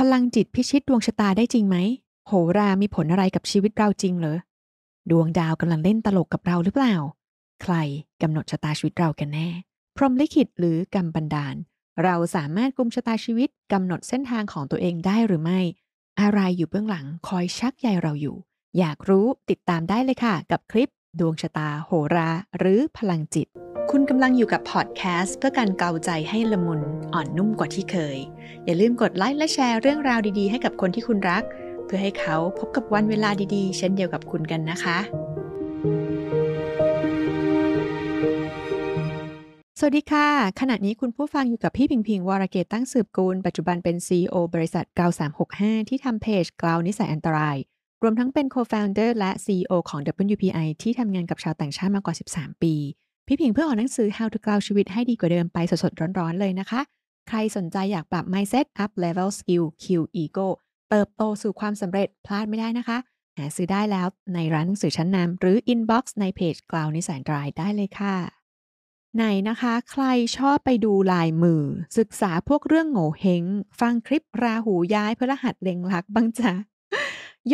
พลังจิตพิชิตดวงชะตาได้จริงไหม โหรามีผลอะไรกับชีวิตเราจริงเหรอ ดวงดาวกำลังเล่นตลกกับเราหรือเปล่า ใครกำหนดชะตาชีวิตเรากันแน่ พรหมลิขิตหรือกรรมบันดาล เราสามารถกุมชะตาชีวิตกำหนดเส้นทางของตัวเองได้หรือไม่ อะไรอยู่เบื้องหลังคอยชักใยเราอยู่ อยากรู้ติดตามได้เลยค่ะ กับคลิป ดวงชะตา โหรา หรือพลังจิต คุณกำลังอยู่กับพอดแคสต์เพื่อการเกาใจให้ละมุนอ่อนนุ่มกว่าที่เคย อย่าลืมกดไลค์และแชร์เรื่องราวดีๆ ให้กับคนที่คุณรัก เพื่อให้เขาพบกับวันเวลาดีๆ เช่นเดียวกับคุณกันนะคะ สวัสดีค่ะ ขณะนี้คุณผู้ฟังอยู่กับพี่พิงพิงวรเกตตั้งสืบกูล ปัจจุบันเป็น CEO บริษัทเกา365 ที่ทำเพจกลาวนิสัยอันตราย รวมทั้งเป็น Co-founder และ CEO ของ WPI ที่ทำงานกับชาวต่างชาติมากว่า 13 ปี พี่พิงเพื่อออกหนังสือ How to กลาวชีวิตให้ดีกว่าเดิมไปสดๆ ร้อนๆ เลยนะคะ ใครสนใจอยากปรับ mindset up level skill Q ego เติบโตสู่ความสำเร็จพลาดไม่ได้นะคะ หาซื้อได้แล้วในร้านหนังสือชั้นนำหรือ inbox ในเพจกล่าวนิสัยรายได้เลยค่ะไหนนะคะ ใครชอบไปดูลายมือ ศึกษาพวกเรื่องโง่เฮง ฟังคลิปราหูย้ายพฤหัสเล็งลักบ้างจ้ะ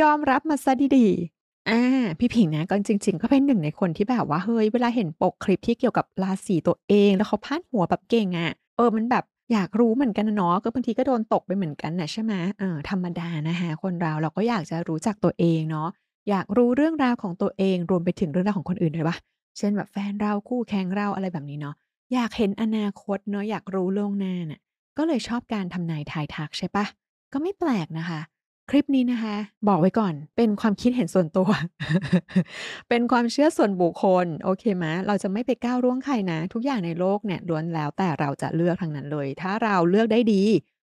ยอมรับมาซะดีๆอ่าพี่ผิงนะก็จริง ๆ ก็เป็นหนึ่งในคนที่แบบว่าเฮ้ยเวลาเห็นปกคลิปที่เกี่ยวกับราศีตัวเอง แล้วเขาพาดหัวแบบเก่งอะ่ะเออมันแบบอยากรู้เหมือนกันเนาะก็บางทีก็โดนตกไปเหมือนกันนะใช่ไหมเออธรรมดานะคะคนเราเราก็อยากจะรู้จักตัวเองเนาะอยากรู้เรื่องราวของตัวเองรวมไปถึงเรื่องราวของคนอื่นด้วยปะเช่นแบบแฟนเราคู่แข่งเราอะไรแบบนี้เนาะอยากเห็นอนาคตเนาะอยากรู้ล่วงหน้าน่ะก็เลยชอบการทำนายทายทักใช่ปะก็ไม่แปลกนะคะ คลิปนี้นะคะ บอกไว้ก่อน เป็นความคิดเห็นส่วนตัว เป็นความเชื่อส่วนบุคคล โอเคไหมเราจะไม่ไปก้าวร่วงใครนะ ทุกอย่างในโลกเนี่ยล้วนแล้วแต่เราจะเลือกทางนั้นเลย ถ้าเราเลือกได้ดี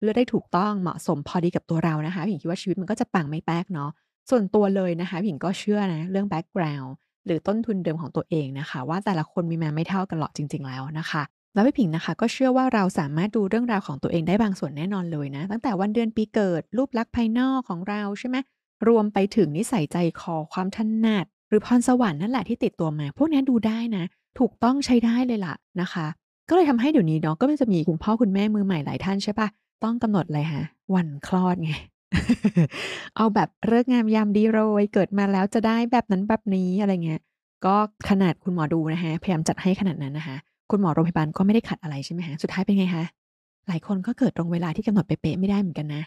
เลือกได้ถูกต้องเหมาะสมพอดีกับตัวเรานะคะผิงคิดว่าชีวิตมันก็จะปังไม่แป๊กเนาะส่วนตัวเลยนะคะผิงก็เชื่อนะ เรื่องแบ็กกราวน์หรือต้นทุนเดิมของตัวเองนะคะ ว่าแต่ละคนมีมาไม่เท่ากันหรอกจริง ๆ แล้วนะคะ แล้วพี่ผิงนะคะ ก็เชื่อว่าเราสามารถดูเรื่องราวของตัวเองได้บางส่วนแน่นอนเลยนะ ตั้งแต่วันเดือนปีเกิด รูปลักษณ์ภายนอกของเราใช่ไหมรวมไปถึงนิสัยใจคอความถนัด หรือพรสวรรค์นั่นแหละที่ติดตัวมา พวกนี้ดูได้นะ ถูกต้องใช้ได้เลยล่ะนะคะ ก็เลยทำให้เดี๋ยวนี้เนาะก็จะมีคุณพ่อคุณแม่มือใหม่หลายท่านใช่ปะต้องกำหนดเลยฮะวันคลอดไงเอาแบบเลิกงามยามดีโรยเกิดมาแล้วจะได้แบบนั้นแบบนี้อะไรเงี้ยก็ขนาดคุณหมอดูนะคะพยายามจัดให้ขนาดนั้นนะคะ คุณหมอโรงพยาบาลก็ไม่ได้ขัดอะไรใช่ไหมฮะ สุดท้ายเป็นไงคะหลายคนก็เกิดตรงเวลาที่กำหนดเป๊ะไม่ได้เหมือนกันนะ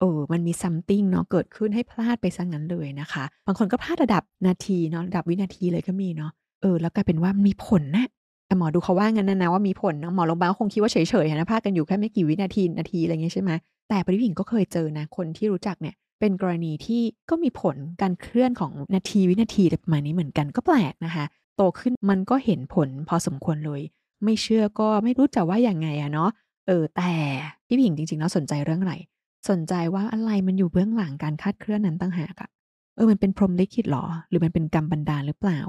เออมันมีซัมติงเนาะเกิดขึ้นให้พลาดไปซะงั้นเลยนะคะ บางคนก็พลาดระดับนาทีเนาะระดับวินาทีเลยก็มีเนาะเออแล้วกลายเป็นว่ามันมีผลนะแต่หมอดูเขาว่างั้นนะนะว่ามีผลนะหมอโรงพยาบาลคงคิดว่าเฉยๆนะพลาดกันอยู่แค่ไม่กี่วินาทีนาทีอะไรเงี้ยใช่ไหมแต่ปริวิงก็เคยเจอนะคนที่รู้จักเนี่ยเป็นกรณีที่ก็มีผลการเคลื่อนของนาทีวินาทีประมาณนี้เหมือนกันก็แปลกนะคะ โตขึ้นมันก็เห็นผลพอสมควรเลย ไม่เชื่อก็ไม่รู้จะว่าอย่างไงอะเนาะเออแต่พี่ผิงจริงๆแล้วสนใจเรื่องอะไร สนใจว่าอะไรมันอยู่เบื้องหลังการคาดเคลื่อนนั้นตั้งหากอะเออมันเป็นพรหมลิขิตหรอ หรือมันเป็นกรรมบันดาลหรือเปล่า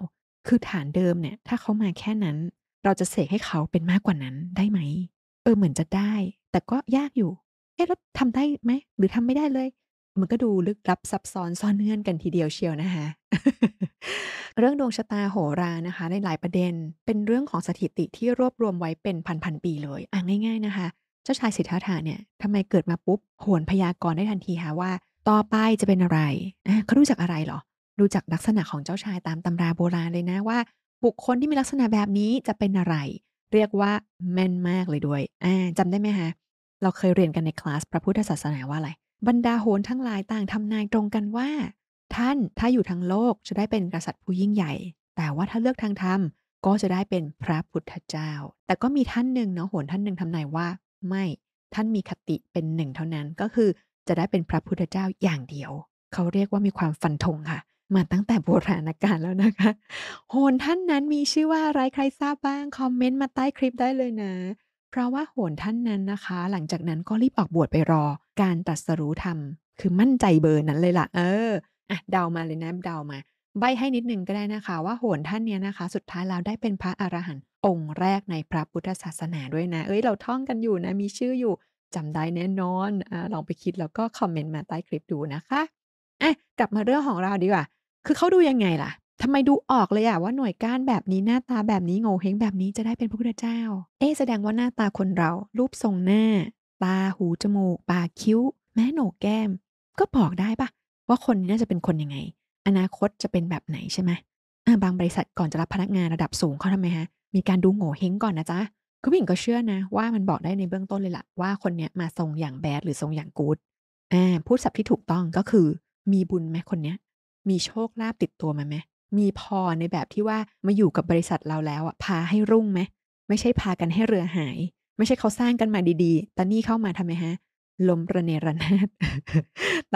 คือฐานเดิมเนี่ย ถ้าเขามาแค่นั้น เราจะเสกให้เขาเป็นมากกว่านั้นได้ไหม เออเหมือนจะได้ แต่ก็ยากอยู่เอ๊ะแล้วทำได้ไหมหรือทำไม่ได้เลย มันก็ดูลึกลับซับซ้อนซ่อนเงื่อนกันทีเดียวเชียวนะคะ เรื่องดวงชะตาโหรานะคะ ในหลายประเด็น เป็นเรื่องของสถิติที่รวบรวมไว้เป็นพันๆปีเลยอะง่าย ๆนะคะ เจ้าชายสิทธัตถะเนี่ยทำไมเกิดมาปุ๊บโหนพยากรณ์ได้ทันทีคะว่า ต่อไปจะเป็นอะไรอะเขารู้จักอะไรหรอดูจากลักษณะของเจ้าชายตามตำราโบราณเลยนะว่า บุคคลที่มีลักษณะแบบนี้จะเป็นอะไร เรียกว่าแม่นมากเลยด้วยอ่าจำได้ไหมคะเราเคยเรียนกันในคลาสพระพุทธศาสนาว่าอะไร บรรดาโหรทั้งหลายต่างทำนายตรงกันว่า ท่านถ้าอยู่ทางโลกจะได้เป็นกษัตริย์ผู้ยิ่งใหญ่ แต่ว่าถ้าเลือกทางธรรมก็จะได้เป็นพระพุทธเจ้า แต่ก็มีท่านหนึ่งเนาะโหรท่านหนึ่งทำนายว่า ไม่ท่านมีคติเป็นหนึ่งเท่านั้นก็คือจะได้เป็นพระพุทธเจ้าอย่างเดียว เขาเรียกว่ามีความฟันธงค่ะ มาตั้งแต่โบราณกาลแล้วนะคะ โหรท่านนั้นมีชื่อว่าอะไรใครทราบบ้าง คอมเมนต์มาใต้คลิปได้เลยนะ เพราะว่าโหรท่านนั้นนะคะ หลังจากนั้นก็รีบออกบวชไปรอ การตรัสรู้ธรรม คือมั่นใจเบอร์นั้นเลยล่ะ เอออะเดามาเลยนะเดามา ใบให้นิดนึงก็ได้นะคะ ว่าโหรท่านเนี้ยนะคะ สุดท้ายแล้วได้เป็นพระอรหันต์องค์แรกในพระพุทธศาสนาด้วยนะ เอ้ยเราท่องกันอยู่นะ มีชื่ออยู่จำได้แน่นอนอ่าลองไปคิดแล้วก็คอมเมนต์มาใต้คลิปดูนะคะอะกลับมาเรื่องของเราดีกว่า คือเขาดูยังไงล่ะ ทำไมดูออกเลยอะว่าหน่วยก้านแบบนี้หน้าตาแบบนี้โง่เฮงแบบนี้จะได้เป็นพระพุทธเจ้า เอ๊แสดงว่าหน้าตาคนเรา รูปทรงหน้า ตาหูจมูก ปากคิ้ว แม้โหนกแก้ม ก็บอกได้ปล่าว่าคนนี้น่าจะเป็นคนยังไง อนาคตจะเป็นแบบไหนใช่ไหมบางบริษัทก่อนจะรับพนักงานระดับสูงเขาทำไมคะมีการดูโง่เฮงก่อนนะจ๊ะคุณผู้หญิงก็เชื่อนะ ว่ามันบอกได้ในเบื้องต้นเลยล่ะว่าคนเนี้ยมาทรงอย่างแบดหรือทรงอย่างกู๊ดอาพูดศัพท์ที่ถูกต้องก็คือ มีบุญไหมคนเนี้ย มีโชคลาภติดตัวมาไหม มีพรในแบบที่ว่ามาอยู่กับบริษัทเราแล้วอะพาให้รุ่งไหมไม่ใช่พากันให้เรือหาย ไม่ใช่เขาสร้างกันมาดีๆ แต่นี่เข้ามาทำไมฮะล้มระเนระนาด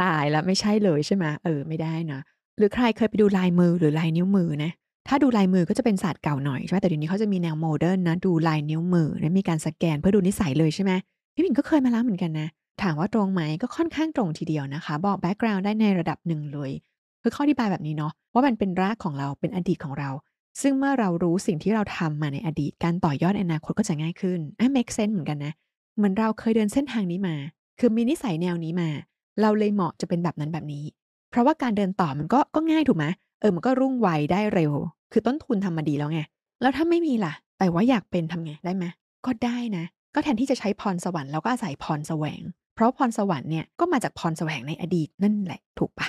ตายแล้วไม่ใช่เลยใช่ไหมเออไม่ได้นะหรือใครเคยไปดูลายมือหรือลายนิ้วมือนะถ้าดูลายมือก็จะเป็นศาสตร์เก่าหน่อยใช่ไหมแต่เดี๋ยวนี้เขาจะมีแนวโมเดิร์นนะดูลายนิ้วมือนะมีการสแกนเพื่อดูนิสัยเลยใช่ไหมพี่ปิ่นก็เคยมาแล้วเหมือนกันนะ ถามว่าตรงไหมก็ค่อนข้างตรงทีเดียวนะคะ บอกแบ็กกราวด์ได้ในระดับหนึ่งเลย คือข้ออธิบายแบบนี้เนาะว่ามันเป็นรากของเราเป็นอดีตของเรา ซึ่งเมื่อเรารู้สิ่งที่เราทำมาในอดีต การต่อยอดอนาคตก็จะง่ายขึ้นอะ make sense เหมือนกันนะเหมือนเราเคยเดินเส้นทางนี้มา คือมีนิสัยแนวนี้มา เราเลยเหมาะจะเป็นแบบนั้นแบบนี้ เพราะว่าการเดินต่อมันก็ก็ง่ายถูกไหมเออมันก็รุ่งไวได้เร็ว คือต้นทุนทำมาดีแล้วไงแล้วถ้าไม่มีล่ะ แต่ว่าอยากเป็นทำไงได้ไหมก็ได้นะ ก็แทนที่จะใช้พรสวรรค์เราก็อาศัยพรแสวง เพราะพรสวรรค์เนี่ยก็มาจากพรแสวงในอดีตนั่นแหละถูกปะ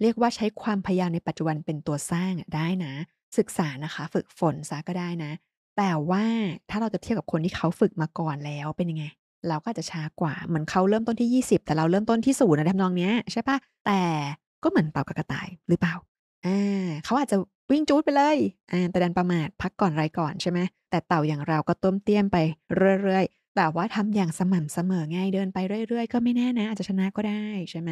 เรียกว่าใช้ความพยายามในปัจจุบันเป็นตัวสร้างได้นะ ศึกษานะคะ ฝึกฝนซะก็ได้นะ แต่ว่าถ้าเราจะเทียบกับคนที่เขาฝึกมาก่อนแล้วเป็นยังไง เราก็จะช้ากว่าเหมือนเขาเริ่มต้นที่ 20 แต่เราเริ่มต้นที่ศูนย์นะทำนองเนี้ยใช่ปะแต่ก็เหมือนเต่ากับกระต่ายหรือเปล่าอ่าเขาอาจจะวิ่งจูดไปเลยอ่าแต่ดันประมาทพักก่อนไรก่อนใช่ไหมแต่เต่าอย่างเราก็ต้มเตี้ยมไปเรื่อยๆแบบว่าทำอย่างสม่ำเสมอไงเดินไปเรื่อยๆ ก็ไม่แน่นะ อาจจะชนะก็ได้ใช่ไหม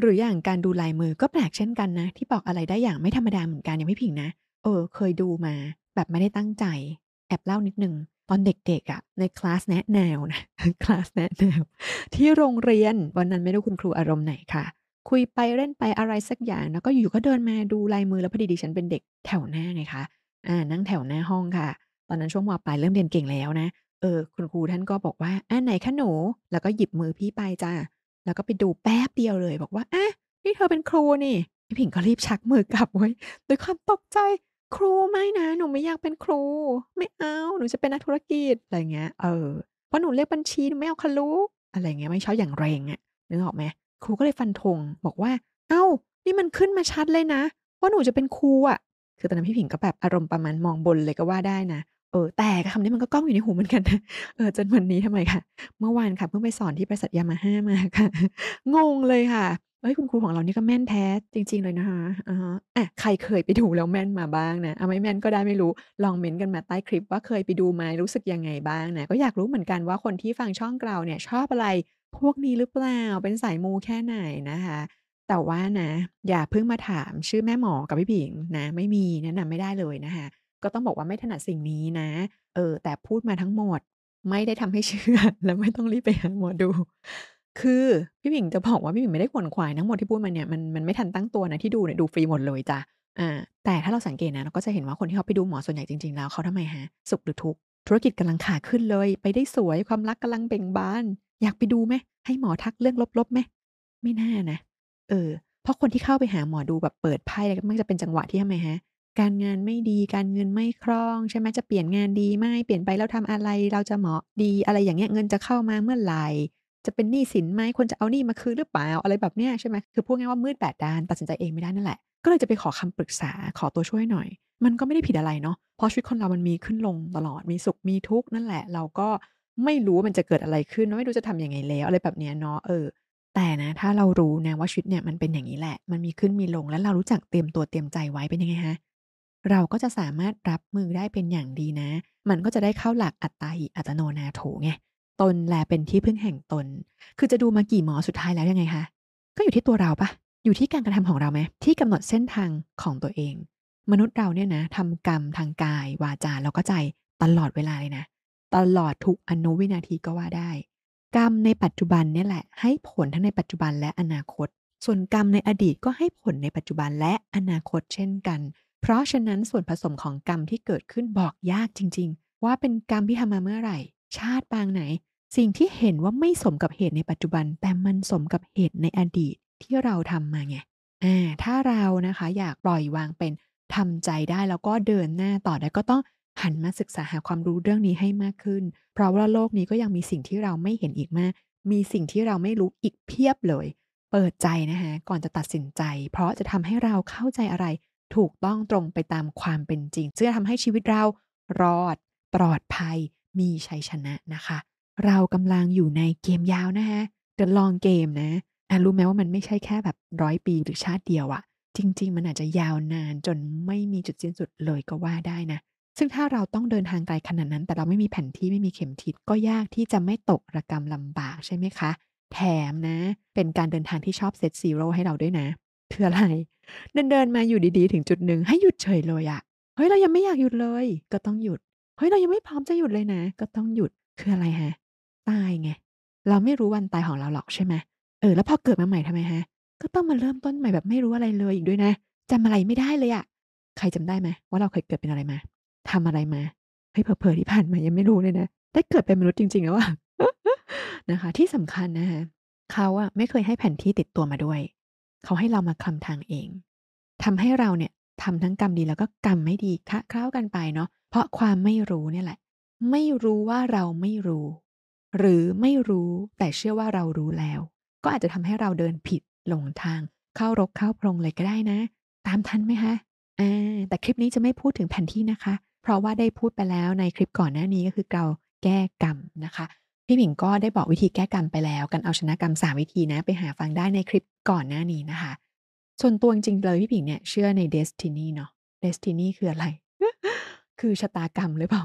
หรืออย่างการดูลายมือก็แปลกเช่นกันนะ ที่บอกอะไรได้อย่างไม่ธรรมดาเหมือนกันอย่างพี่ผิงนะ เออ เคยดูมา แบบไม่ได้ตั้งใจ แอบเล่านิดนึง ตอนเด็กๆอะ่ะ ในคลาสแนะแนวนะคลาสแนะแนว ที่โรงเรียนวันนั้นไม่รู้คุณครูอารมณ์ไหนค่ะ คุยไปเล่นไปอะไรสักอย่างแล้วก็อยู่ก็เดินมาดูลายมือแล้วพอดีดิฉันเป็นเด็กแถวหน้าไงคะอ่านั่งแถวหน้าห้องค่ะ ตอนนั้นช่วงมปลายเริ่มเรียนเก่งแล้วนะเออคุณครูท่านก็บอกว่าอ่าไหนคะหนูแล้วก็หยิบมือพี่ไปจ้า แล้วก็ไปดูแป๊บเดียวเลย บอกว่าอะนี่เธอเป็นครูนี่พี่ผิงก็รีบชักมือกลับไว้ด้วยความตกใจครูไม่นะ หนูไม่อยากเป็นครู ไม่เอาหนูจะเป็นนักธุรกิจอะไรเงี้ยเออเพราะหนูเลขบัญชีหนูไม่เอาคลูกอะไรเงี้ยไม่ชอบอย่างแรงอะนึกออกไหมครูก็เลยฟันธงบอกว่า เอ้า นี่มันขึ้นมาชัดเลยนะว่าหนูจะเป็นครูอะ คือตอนนั้นพี่ผิงก็แบบอารมณ์ประมาณมองบนเลยก็ว่าได้นะ เออแต่คำนี้มันก็ก้องอยู่ในหูเหมือนกันเออจนวันนี้ทำไมคะเมื่อวานค่ะเพิ่งไปสอนที่บริษัทยามาฮ่ามาค่ะ งงเลยค่ะเฮ้ยคุณครูของเรานี่ก็แม่นแท้จริง ๆ เลยนะคะอะฮะอะใครเคยไปดูแล้วแม่นมาบ้างนะเอาไม่แม่นก็ได้ไม่รู้ลองเม้นกันมาใต้คลิปว่าเคยไปดูไหมรู้สึกยังไงบ้างนะก็อยากรู้เหมือนกันว่าคนที่ฟังช่องเราเนี่ยชอบอะไรพวกนี้หรือเปล่าเป็นสายมูแค่ไหนนะคะแต่ว่านะ อย่าเพิ่งมาถามชื่อแม่หมอกับพี่ผิงนะ ไม่มีแนะนำไม่ได้เลยนะคะ ก็ต้องบอกว่าไม่ถนัดสิ่งนี้นะ เออ แต่พูดมาทั้งหมดไม่ได้ทำให้เชื่อ และไม่ต้องรีบไปหาหมอดู คือพี่หมิงจะบอกว่าพี่หมิงไม่ได้ขวนขวายทั้งหมดที่พูดมาเนี่ยมันมันไม่ทันตั้งตัวนะที่ดูเนี่ยดูฟรีหมดเลยจ้ะอ่าแต่ถ้าเราสังเกตนะเราก็จะเห็นว่าคนที่เขาไปดูหมอส่วนใหญ่จริงๆแล้วเขาทำไมฮะสุขหรือทุกข์ธุรกิจกำลังขาขึ้นเลย ไปได้สวยความรักกำลังเบ่งบาน อยากไปดูไหมให้หมอทักเรื่องลบๆไหมไม่น่านะ เออ เพราะคนที่เข้าไปหาหมอดูแบบเปิดไพ่ก็มักจะเป็นจังหวะที่ทำไมฮะ การงานไม่ดี การเงินไม่คล่องใช่ไหมจะเปลี่ยนงานดีไหมเปลี่ยนไปแล้วทำอะไรเราจะเหมาะดีอะไรอย่างเงี้ยเงินจะเข้ามาเมื่อไหร่จะเป็นหนี้สินไหมควรจะเอาหนี้มาคืนหรือเปล่าอะไรแบบเนี้ยใช่ไหมคือพูดง่ายว่ามืดแปดด้านตัดสินใจเองไม่ได้นั่นแหละ ก็เลยจะไปขอคำปรึกษาขอตัวช่วยหน่อย มันก็ไม่ได้ผิดอะไรเนาะเพราะชีวิตคนเรามันมีขึ้นลงตลอดมีสุขมีทุกข์นั่นแหละ เราก็ไม่รู้ว่ามันจะเกิดอะไรขึ้นไม่รู้จะทำยังไงแล้วอะไรแบบเนี้ยเนาะเออแต่นะถ้าเรารู้นะว่าชีวิตเนี่ยมันเป็นอย่างนี้แหละ มันมีขึ้นมีลงแล้วเรารู้จักเตรียมตัวเตรียมใจไว้เป็นยังไงฮะ เราก็จะสามารถรับมือได้เป็นอย่างดีนะ มันก็จะได้เข้าหลักอัตตาหิอัตโนนาโถไงตนแลเป็นที่พึ่งแห่งตน คือจะดูมากี่หมอสุดท้ายแล้วยังไงคะ ก็อยู่ที่ตัวเราปะอยู่ที่การกระทำของเราไหมที่กำหนดเส้นทางของตัวเอง มนุษย์เราเนี่ยนะทำกรรมทางกาย วาจาแล้วก็ใจตลอดเวลาเลยนะ ตลอดทุกอนุวินาทีก็ว่าได้ กรรมในปัจจุบันเนี่ยแหละ ให้ผลทั้งในปัจจุบันและอนาคต ส่วนกรรมในอดีตก็ให้ผลในปัจจุบันและอนาคตเช่นกัน เพราะฉะนั้นส่วนผสมของกรรมที่เกิดขึ้นบอกยากจริง ๆ ว่าเป็นกรรมที่ทำมาเมื่อไหร่ ชาติปางไหน สิ่งที่เห็นว่าไม่สมกับเหตุในปัจจุบัน แต่มันสมกับเหตุในอดีตที่เราทำมาไงอ่าถ้าเรานะคะอยากปล่อยวางเป็นทำใจได้แล้วก็เดินหน้าต่อได้ก็ต้องหันมาศึกษาหาความรู้เรื่องนี้ให้มากขึ้น เพราะว่าโลกนี้ก็ยังมีสิ่งที่เราไม่เห็นอีกมาก มีสิ่งที่เราไม่รู้อีกเพียบเลย เปิดใจนะคะก่อนจะตัดสินใจ เพราะจะทำให้เราเข้าใจอะไร ถูกต้องตรงไปตามความเป็นจริงซึ่งจะทำให้ชีวิตเรารอด ปลอดภัย มีชัยชนะนะคะ เรากำลังอยู่ในเกมยาวนะคะ The Long Game นะอะรู้ไหมว่ามันไม่ใช่แค่แบบร้อยปีหรือชาติเดียวอะจริง ๆ มันอาจจะยาวนานจนไม่มีจุดสิ้นสุดเลยก็ว่าได้นะ ซึ่งถ้าเราต้องเดินทางไกลขนาดนั้น แต่เราไม่มีแผนที่ไม่มีเข็มทิศก็ยากที่จะไม่ตกระกรรมลำบากใช่ไหมคะ แถมนะ เป็นการเดินทางที่ชอบเซตซีโร่ให้เราด้วยนะ คืออะไร เดินเดินมาอยู่ดีๆ ถึงจุดหนึ่งให้หยุดเฉยเลยอะเฮ้ยเรายังไม่อยากหยุดเลย ก็ต้องหยุดเฮ้ยเรายังไม่พร้อมจะหยุดเลยนะ ก็ต้องหยุดคืออะไรฮะตายไงเราไม่รู้วันตายของเราหรอกใช่ไหมเออแล้วพอเกิดมาใหม่ทำไมฮะ ก็ต้องมาเริ่มต้นใหม่แบบไม่รู้อะไรเลยอีกด้วยนะจำอะไรไม่ได้เลยอะใครจำได้ไหมว่าเราเคยเกิดเป็นอะไรมาทำอะไรมาเฮ้ยเผลอๆที่ผ่านมายังไม่รู้เลยนะได้เกิดเป็นมนุษย์จริง ๆ แล้วอะนะคะ ที่สำคัญนะคะเขาอะไม่เคยให้แผนที่ติดตัวมาด้วย เขาให้เรามาคลำทางเองทำให้เราเนี่ยทำทั้งกรรมดีแล้วก็กรรมไม่ดีคะเคล้ากันไปเนาะเพราะความไม่รู้เนี่ยแหละ ไม่รู้ว่าเราไม่รู้ หรือไม่รู้แต่เชื่อว่าเรารู้แล้ว ก็อาจจะทำให้เราเดินผิดหลงทาง เข้ารกเข้าพรงเลยก็ได้นะ ตามทันไหมคะอ่าแต่คลิปนี้จะไม่พูดถึงแผนที่นะคะ เพราะว่าได้พูดไปแล้วในคลิปก่อนหน้านี้ก็คือเราแก้กรรมนะคะ พี่หมิงก็ได้บอกวิธีแก้กรรมไปแล้ว กันเอาชนะกรรม3วิธีนะ ไปหาฟังได้ในคลิปก่อนหน้านี้นะคะ ส่วนตัวจริงเลยพี่ผิงเนี่ยเชื่อใน destiny เนาะ destiny คืออะไร คือชะตากรรมหรือเปล่า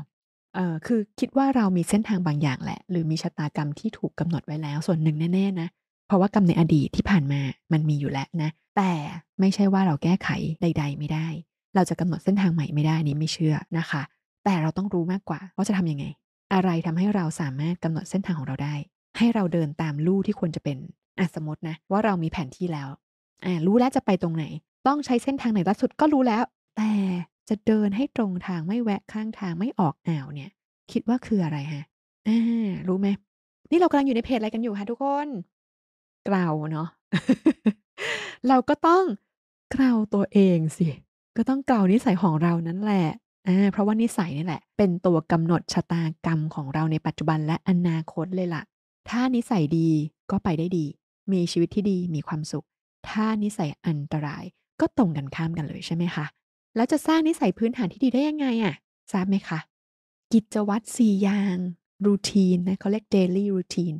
เอ่อคือคิดว่าเรามีเส้นทางบางอย่างแหละ หรือมีชะตากรรมที่ถูกกำหนดไว้แล้วส่วนหนึ่งแน่ๆนะเพราะว่ากรรมในอดีตที่ผ่านมามันมีอยู่แล้วนะ แต่ไม่ใช่ว่าเราแก้ไขใด ๆ ไม่ได้ เราจะกำหนดเส้นทางใหม่ไม่ได้นี่ไม่เชื่อนะคะ แต่เราต้องรู้มากกว่าว่าจะทำยังไง อะไรทำให้เราสามารถกำหนดเส้นทางของเราได้ ให้เราเดินตามลู่ที่ควรจะเป็นอะสมมตินะ ว่าเรามีแผนที่แล้วอ่ารู้แล้วจะไปตรงไหน ต้องใช้เส้นทางไหนล่าสุดก็รู้แล้ว แต่จะเดินให้ตรงทางไม่แวะข้างทางไม่ออกอ่าวเนี่ย คิดว่าคืออะไรฮะอ่ารู้ไหมนี่เรากำลังอยู่ในเพจอะไรกันอยู่คะทุกคนเกลาเนาะเราก็ต้องเกลาตัวเองสิ ก็ต้องเกลานิสัยของเรานั่นแหละ อ่าเพราะว่านิสัยนี่แหละ เป็นตัวกำหนดชะตากรรมของเราในปัจจุบันและอนาคตเลยล่ะ ถ้านิสัยดีก็ไปได้ดี มีชีวิตที่ดีมีความสุข ถ้านิสัยอันตรายก็ตรงกันข้ามกันเลยใช่ไหมคะ แล้วจะสร้างนิสัยพื้นฐานที่ดีได้ยังไงอะทราบไหมคะ กิจวัตร4อย่างรูทีนนะเขาเรียก daily routine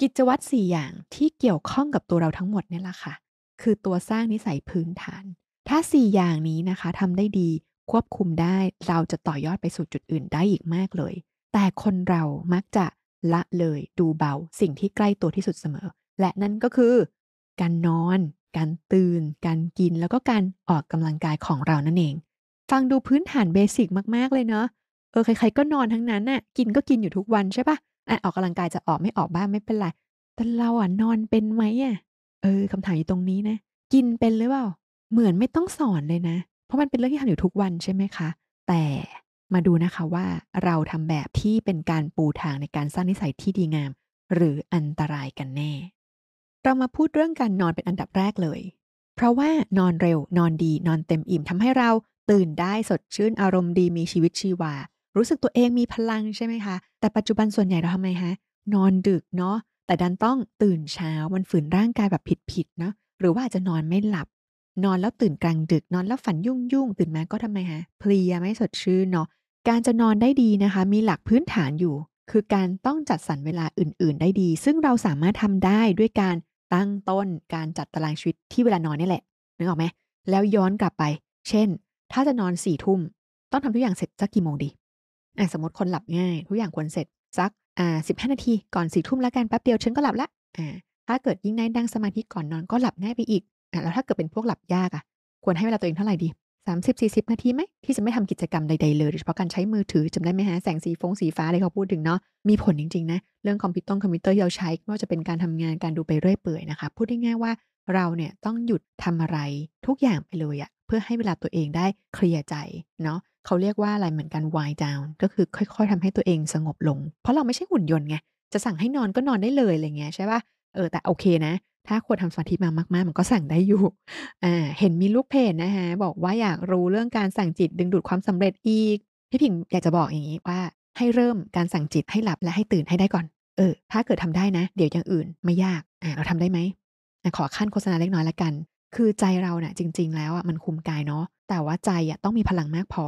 กิจวัตร4อย่างที่เกี่ยวข้องกับตัวเราทั้งหมดนี่แหละค่ะ คือตัวสร้างนิสัยพื้นฐาน ถ้า4อย่างนี้นะคะทำได้ดี ควบคุมได้ เราจะต่อยอดไปสู่จุดอื่นได้อีกมากเลย แต่คนเรามักจะละเลยดูเบาสิ่งที่ใกล้ตัวที่สุดเสมอ และนั่นก็คือ การนอน การตื่น การกินแล้วก็การออกกำลังกายของเรานั่นเอง ฟังดูพื้นฐานเบสิกมากๆเลยเนาะเออใครๆก็นอนทั้งนั้นน่ะกินก็กินอยู่ทุกวันใช่ปะอะออกกำลังกายจะออกไม่ออกบ้างไม่เป็นไรแต่เราอะนอนเป็นไหมอะเออคำถามอยู่ตรงนี้นะ กินเป็นหรือเปล่า เหมือนไม่ต้องสอนเลยนะ เพราะมันเป็นเรื่องที่ทำอยู่ทุกวันใช่ไหมคะ แต่มาดูนะคะว่าเราทำแบบที่เป็นการปูทางในการสร้างนิสัยที่ดีงาม หรืออันตรายกันแน่ เรามาพูดเรื่องการนอนเป็นอันดับแรกเลย เพราะว่านอนเร็วนอนดีนอนเต็มอิ่มทำให้เราตื่นได้สดชื่นอารมณ์ดีมีชีวิตชีวา รู้สึกตัวเองมีพลังใช่ไหมคะ แต่ปัจจุบันส่วนใหญ่เราทำไมฮะนอนดึกเนาะแต่ดันต้องตื่นเช้ามันฝืนร่างกายแบบผิดๆเนาะหรือว่าอาจจะนอนไม่หลับ นอนแล้วตื่นกลางดึกนอนแล้วฝันยุ่งยุ่งตื่นมาก็ทำไมฮะเพลียไม่สดชื่นเนาะการจะนอนได้ดีนะคะ มีหลักพื้นฐานอยู่ คือการต้องจัดสรรเวลาอื่น ๆ ได้ดี ซึ่งเราสามารถทำได้ด้วยการตั้งต้นการจัดตารางชีวิตที่เวลานอนนี่แหละนึกออกไหมแล้วย้อนกลับไป เช่น ถ้าจะนอนสี่ทุ่มต้องทำทุกอย่างเสร็จสักกี่โมงดีอะสมมติคนหลับง่าย ทุกอย่างควรเสร็จสักอ่าสิบห้านาทีก่อนสี่ทุ่มแล้วกันแป๊บเดียวฉันก็หลับละอ่าถ้าเกิดยิ่งได้นั่งสมาธิก่อนนอนก็หลับง่ายไปอีก อะแล้วถ้าเกิดเป็นพวกหลับยากอะควรให้เวลาตัวเองเท่าไหร่ดีสามสิบสี่สิบนาทีไหมที่จะไม่ทำกิจกรรมใดๆเลยโดยเฉพาะการใช้มือถือจำได้ไหมฮะแสงสีฟงสีฟ้าเลยเขาพูดถึงเนาะมีผลจริงๆนะเรื่องคอมพิวเตอร์คอมพิวเตอร์ที่เราใช้ไม่ว่าจะเป็นการทำงานการดูไปเรื่อยเปื่อยนะคะพูดได้ง่ายว่าเราเนี่ยต้องหยุดทำอะไรทุกอย่างไปเลยอะเพื่อให้เวลาตัวเองได้เคลียร์ใจเนาะเขาเรียกว่าอะไรเหมือนกัน wind down ก็คือค่อย ๆทำให้ตัวเองสงบลง เพราะเราไม่ใช่หุ่นยนต์ไงจะสั่งให้นอนก็นอนได้เลยอะไรเงี้ยใช่ป่ะเออแต่โอเคนะ ถ้าควรทำสมาธิมามากๆ มันก็สั่งได้อยู่ อ่า เห็นมีลูกเพจนะคะบอกว่าอยากรู้เรื่องการสั่งจิตดึงดูดความสำเร็จอีก พี่พิงอยากจะบอกอย่างนี้ว่า ให้เริ่มการสั่งจิตให้หลับและให้ตื่นให้ได้ก่อน เออ ถ้าเกิดทำได้นะ เดี๋ยวอย่างอื่นไม่ยาก อ่า เราทำได้ไหมอ่ขอขั้นโฆษณาเล็กน้อยละกัน คือใจเราเนี่ยจริง ๆ แล้วอะมันคุมกายเนาะ แต่ว่าใจอะต้องมีพลังมากพอ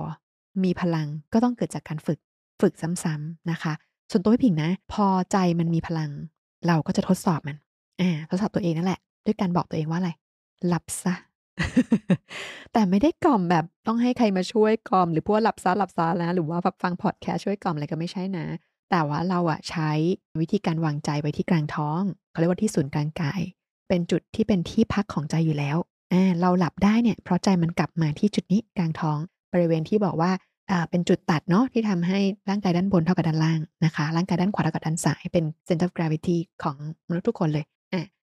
มีพลังก็ต้องเกิดจากการฝึก ฝึกซ้ำๆนะคะ ส่วนตัวพี่ผิงนะ พอใจมันมีพลัง เราก็จะทดสอบมัน ทดสอบตัวเองนั่นแหละ ด้วยการบอกตัวเองว่าอะไรหลับซะ แต่ไม่ได้กล่อมแบบต้องให้ใครมาช่วยกล่อม หรือพวกหลับซะหลับซะนะหรือว่าแบบฟังพอดแคสช่วยกล่อมอะไรก็ไม่ใช่นะ แต่ว่าเราอะใช้วิธีการวางใจไว้ที่กลางท้องเขาเรียกว่าที่ศูนย์กลางกาย เป็นจุดที่เป็นที่พักของใจอยู่แล้วอ่าเราหลับได้เนี่ยเพราะใจมันกลับมาที่จุดนี้กลางท้อง บริเวณที่บอกว่าอ่าเป็นจุดตัดเนาะที่ทำให้ร่างกายด้านบนเท่ากับด้านล่างนะคะ ร่างกายด้านขวาเท่ากับด้านซ้ายเป็น center of gravity ของมนุษย์ทุกคนเลย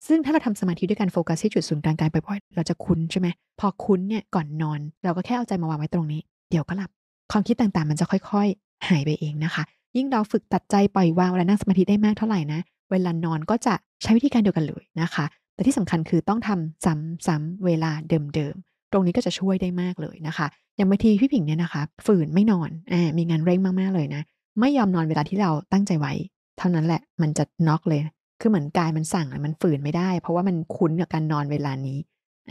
ซึ่งถ้าเราทำสมาธิด้วยการโฟกัสที่จุดศูนย์กลางกายบ่อยๆ เราจะคุ้นใช่ไหม พอคุ้นเนี่ยก่อนนอน เราก็แค่เอาใจมาวางไว้ตรงนี้ เดี๋ยวก็หลับ ความคิดต่างๆ มันจะค่อยๆ หายไปเองนะคะ ยิ่งเราฝึกตัดใจปล่อยวางเวลานั่งสมาธิได้มากเท่าไหร่นะ เวลานอนก็จะใช้วิธีการเดียวกันเลยนะคะ แต่ที่สำคัญคือต้องทำซ้ำๆเวลาเดิมๆ ตรงนี้ก็จะช่วยได้มากเลยนะคะ อย่างบางทีพี่ผิงเนี่ยนะคะ ฝืนไม่นอนอ่ามีงานเร่งมากๆเลยนะ ไม่ยอมนอนเวลาที่เราตั้งใจไว้ เท่านั้นแหละ มันจะน็อกเลย คือเหมือนกายมันสั่งมันฝืนไม่ได้ เพราะว่ามันคุ้นกับการนอนเวลานี้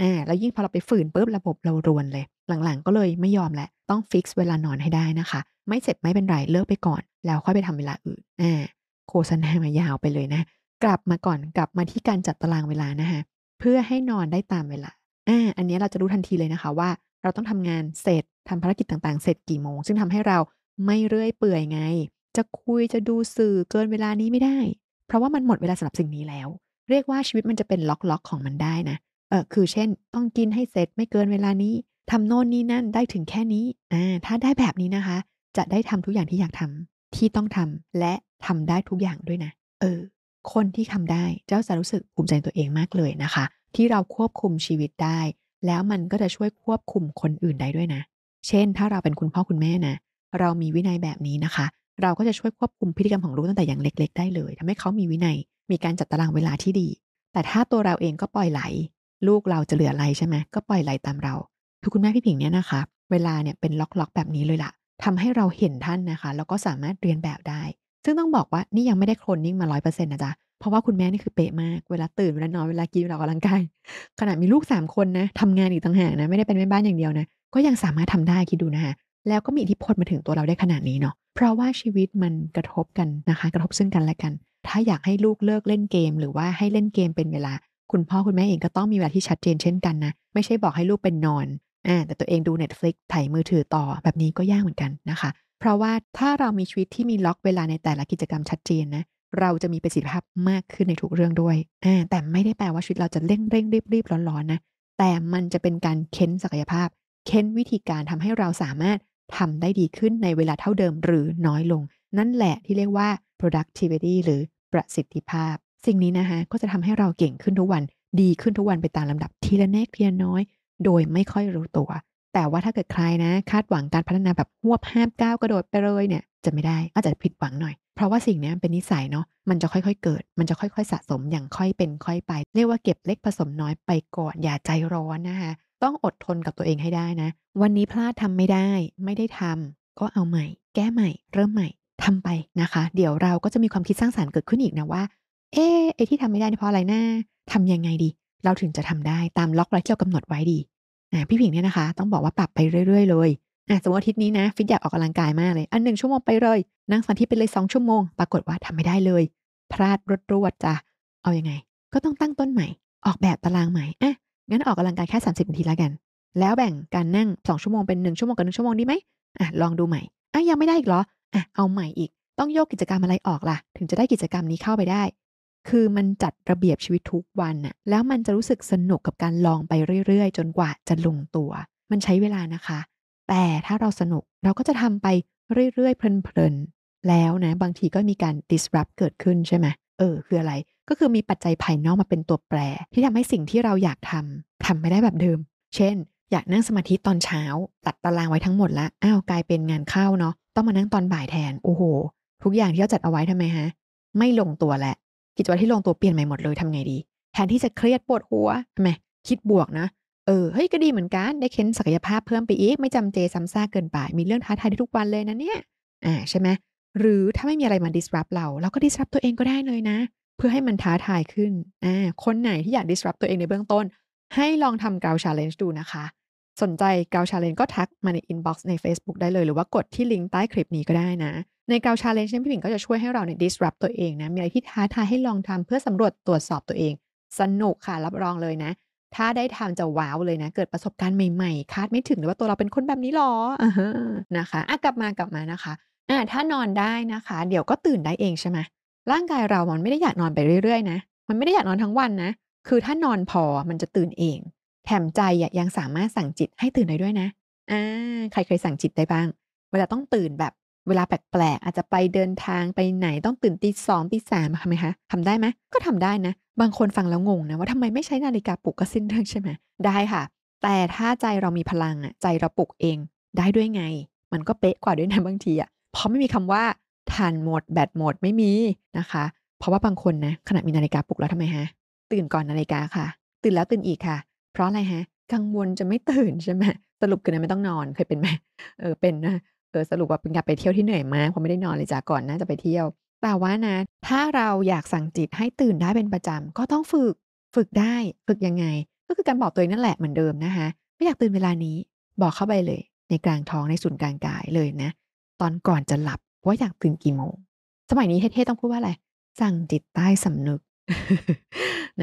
อ่าแล้วยิ่งพอเราไปฝืนปุ๊บระบบเรารวนเลย หลังๆ ก็เลยไม่ยอมแหละต้องฟิกซ์เวลานอนให้ได้นะคะ ไม่เสร็จไม่เป็นไรเลิกไปก่อน แล้วค่อยไปทำเวลาอื่นอ่าโฆษณามายาวไปเลยนะ กลับมาก่อนกลับมาที่การจัดตารางเวลานะคะเพื่อให้นอนได้ตามเวลาอ่าอันนี้เราจะรู้ทันทีเลยนะคะว่า เราต้องทำงานเสร็จทำภารกิจต่างๆ เสร็จกี่โมง ซึ่งทำให้เราไม่เรื่อยเปื่อยไง จะคุยจะดูสื่อเกินเวลานี้ไม่ได้ ราะว่ามันหมดเวลาสำหรับสิ่งนี้แล้ว เรียกว่าชีวิตมันจะเป็นล็อกล็อกของมันได้นะเออคือเช่น ต้องกินให้เสร็จไม่เกินเวลานี้ทำโน่นนี่นั่นได้ถึงแค่นี้อ่าถ้าได้แบบนี้นะคะ จะได้ทำทุกอย่างที่อยากทำที่ต้องทำและทำได้ทุกอย่างด้วยนะ เออ คนที่ทำได้เจ้าจะรู้สึกภูมิใจตัวเองมากเลยนะคะ ที่เราควบคุมชีวิตได้ แล้วมันก็จะช่วยควบคุมคนอื่นได้ด้วยนะ เช่น ถ้าเราเป็นคุณพ่อคุณแม่นะเรามีวินัยแบบนี้นะคะ เราก็จะช่วยควบคุมพฤติกรรมของลูกตั้งแต่อย่างเล็ก ๆ ได้เลยทำให้เขามีวินัย มีการจัดตารางเวลาที่ดี แต่ถ้าตัวเราเองก็ปล่อยไหล ลูกเราจะเหลืออะไรใช่ไหมก็ปล่อยไหลตามเราคือคุณแม่พี่ผิงเนี่ยนะคะ เวลาเนี่ยเป็นล็อกๆแบบนี้เลยล่ะทำให้เราเห็นท่านนะคะ แล้วก็สามารถเรียนแบบได้ ซึ่งต้องบอกว่านี่ยังไม่ได้โคลนนิ่งมาร้อยเปอร์เซ็นต์นะจ๊ะเพราะว่าคุณแม่นี่คือเป๊ะมากเวลาตื่นเวลานอนเวลากินเวลาออกกำลังกายขนาดมีลูก3คนนะทำงานอีกต่างหากนะไม่ได้เป็นแม่บ้านอย่างเดียวนะก็ยังสามารถทำได้คิดดูนะคะแล้วก็มีอิทธิพลมาถึงตัวเราได้ขนาดนี้เนาะ เพราะว่าชีวิตมันกระทบกันนะคะ กระทบซึ่งกันและกัน ถ้าอยากให้ลูกเลิกเล่นเกม หรือว่าให้เล่นเกมเป็นเวลา คุณพ่อคุณแม่เองก็ต้องมีเวลาที่ชัดเจนเช่นกันนะ ไม่ใช่บอกให้ลูกเป็นนอนอ่าแต่ตัวเองดู Netflix ถ่ายมือถือต่อแบบนี้ก็ยากเหมือนกันนะคะ เพราะว่าถ้าเรามีชีวิตที่มีล็อกเวลาในแต่ละกิจกรรมชัดเจนนะเราจะมีประสิทธิภาพมากขึ้นในทุกเรื่องด้วยอ่าแต่ไม่ได้แปลว่าชีวิตเราจะเร่งเร่งรีบรีบร้อนๆนะแต่มันจะเป็นการเค้นศักยภาพ เค้นวิธีการทำให้เราสามารถ ทำได้ดีขึ้นในเวลาเท่าเดิมหรือน้อยลง นั่นแหละที่เรียกว่า productivity หรือประสิทธิภาพ สิ่งนี้นะคะก็จะทำให้เราเก่งขึ้นทุกวัน ดีขึ้นทุกวันไปตามลำดับทีละเล็กทีละน้อย โดยไม่ค่อยรู้ตัว แต่ว่าถ้าเกิดใครนะ คาดหวังการพัฒนาแบบหวบห้ามก้าวกระโดดไปเลยเนี่ยจะไม่ได้อาจจะผิดหวังหน่อย เพราะว่าสิ่งนี้เป็นนิสัยเนาะมันจะค่อยๆเกิด มันจะค่อยๆสะสมอย่างค่อยเป็นค่อยไป เรียกว่าเก็บเล็กผสมน้อยไปก่อนอย่าใจร้อนนะคะ ต้องอดทนกับตัวเองให้ได้นะ วันนี้พลาดทำไม่ได้ ไม่ได้ทำก็เอาใหม่ แก้ใหม่ เริ่มใหม่ทำไปนะคะ เดี๋ยวเราก็จะมีความคิดสร้างสารรค์เกิดขึ้นอีกนะว่า เอ๊ะไอ้ที่ทำไม่ได้เพราะอะไรนะทำยังไงดี เราถึงจะทำได้ตามล็อกไว้ที่เรากำหนดไว้ดีอ่าพี่ผิงเนี่ยนะคะ ต้องบอกว่าปรับไปเรื่อย ๆ เลยอะสมมติอาทิตย์นี้นะฟิตอยากออกกำลังกายมากเลย อันหนึ่งชั่วโมงไปเลย นั่งสมาธิไปเลยสองชั่วโมง ปรากฏว่าทำไม่ได้เลย พลาดรวดรวดจ้ะเอาอยัางไง ก็ต้องตั้งต้นใหม่ ออกแบบตารางใหม่อะ งั้นออกกำลังกายแค่ 30นาทีแล้วกัน แล้วแบ่งการนั่ง 2 ชั่วโมงเป็น 1 ชั่วโมงกับ 1 ชั่วโมงดีไหมอะลองดูใหม่อะยังไม่ได้อีกเหรออะเอาใหม่อีก ต้องโยกกิจกรรมอะไรออกล่ะ ถึงจะได้กิจกรรมนี้เข้าไปได้ คือมันจัดระเบียบชีวิตทุกวันน่ะ แล้วมันจะรู้สึกสนุกกับการลองไปเรื่อยๆ จนกว่าจะลงตัว มันใช้เวลานะคะ แต่ถ้าเราสนุกเราก็จะทำไปเรื่อยๆเพลินๆแล้วนะ บางทีก็มีการ disrupt เกิดขึ้นใช่ไหม เออ คืออะไร ก็คือมีปัจจัยภายนอกมาเป็นตัวแปร ที่ทำให้สิ่งที่เราอยากทำทำไม่ได้แบบเดิม เช่น อยากนั่งสมาธิตอนเช้า ตัดตารางไว้ทั้งหมดแล้วอ้าวกลายเป็นงานเข้าเนาะต้องมานั่งตอนบ่ายแทน โอ้โห ทุกอย่างที่เราจัดเอาไว้ทำไมฮะ ไม่ลงตัวแหละ กิจวัตรที่ลงตัวเปลี่ยนใหม่หมดเลยทำไงดี แทนที่จะเครียดปวดหัวทำไมคิดบวกนะ เออ เฮ้ย ก็ดีเหมือนกัน ได้เค้นศักยภาพเพิ่มไปอีก ไม่จำเจซ้ำซากเกินไป มีเรื่องท้าทายทุกวันเลยนะเนี่ย อ่า ใช่ไหม หรือถ้าไม่มีอะไรมา disrupt เรา เราก็ disrupt ตัวเองก็ได้เลยนะ เพื่อให้มันท้าทายขึ้นอ่าคนไหนที่อยาก disrupt ตัวเองในเบื้องต้น ให้ลองทำ g r o u Challenge ดูนะคะ สนใจ g r o u Challenge ก็ทักมาใน inbox ในเฟซบุ๊กได้เลย หรือว่ากดที่ลิงก์ใต้คลิปนี้ก็ได้นะ ใน g r o u Challenge เนี่ยพี่หมิงก็จะช่วยให้เราเนี่ย disrupt ตัวเองนะมีอะไรที่ท้าทายให้ลองทำเพื่อสำรวจตรวจสอบตัวเอง สนุกค่ะรับรองเลยนะถ้าได้ทำจะว้าวเลยนะ เกิดประสบการณ์ใหม่ๆ คาดไม่ถึงเลยว่าตัวเราเป็นคนแบบนี้หรออนะคะอะกลับมากลับมานะคะ อา ถ้านอนได้นะคะ เดี๋ยวก็ตื่นได้เองใช่ไหม ร่างกายเรามันไม่ได้อยากนอนไปเรื่อย ๆ นะ มันไม่ได้อยากนอนทั้งวันนะ คือถ้านอนพอมันจะตื่นเอง แถมใจอะยังสามารถสั่งจิตให้ตื่นได้ด้วยนะ อา ใครเคยสั่งจิตได้บ้าง เวลาต้องตื่นแบบเวลาแปลก ๆ อาจจะไปเดินทางไปไหนต้องตื่นตี 2 ตี 3 ทำไหมคะ ทำได้ไหม ก็ทำได้นะ บางคนฟังแล้วงงนะว่า ทำไมไม่ใช้นาฬิกาปลุกก็สิ้นเรื่องใช่ไหม ได้ค่ะ แต่ถ้าใจเรามีพลังอะ ใจเราปลุกเองได้ด้วยไง มันก็เป๊ะกว่าด้วยนะ บางทีอะ เพราะไม่มีคำว่าถ่านหมดแบตหมดไม่มีนะคะ เพราะว่าบางคนนะขนาดมีนาฬิกาปลุกแล้วทำไมคะตื่นก่อนนาฬิกาค่ะ ตื่นแล้วตื่นอีกค่ะ เพราะอะไรคะกังวลจะไม่ตื่นใช่ไหมสรุปคืนนั้นไม่ต้องนอนเคยเป็นไหมเออเป็นนะเออสรุปว่าเป็นการไปเที่ยวที่เหนื่อยมากเพราะไม่ได้นอนเลยจ้ะก่อนน้าจะไปเที่ยวแต่ว่านะ ถ้าเราอยากสั่งจิตให้ตื่นได้เป็นประจำก็ต้องฝึกฝึกได้ฝึกยังไง ก็คือการบอกตัวเองนั่นแหละเหมือนเดิมนะคะไม่อยากตื่นเวลานี้บอกเข้าไปเลย ในกลางท้องในศูนย์กลางกายเลยนะ ตอนก่อนจะหลับว่าอยากตื่นกี่โมง สมัยนี้เท่ๆต้องพูดว่าอะไร สั่งจิตใต้สำนึก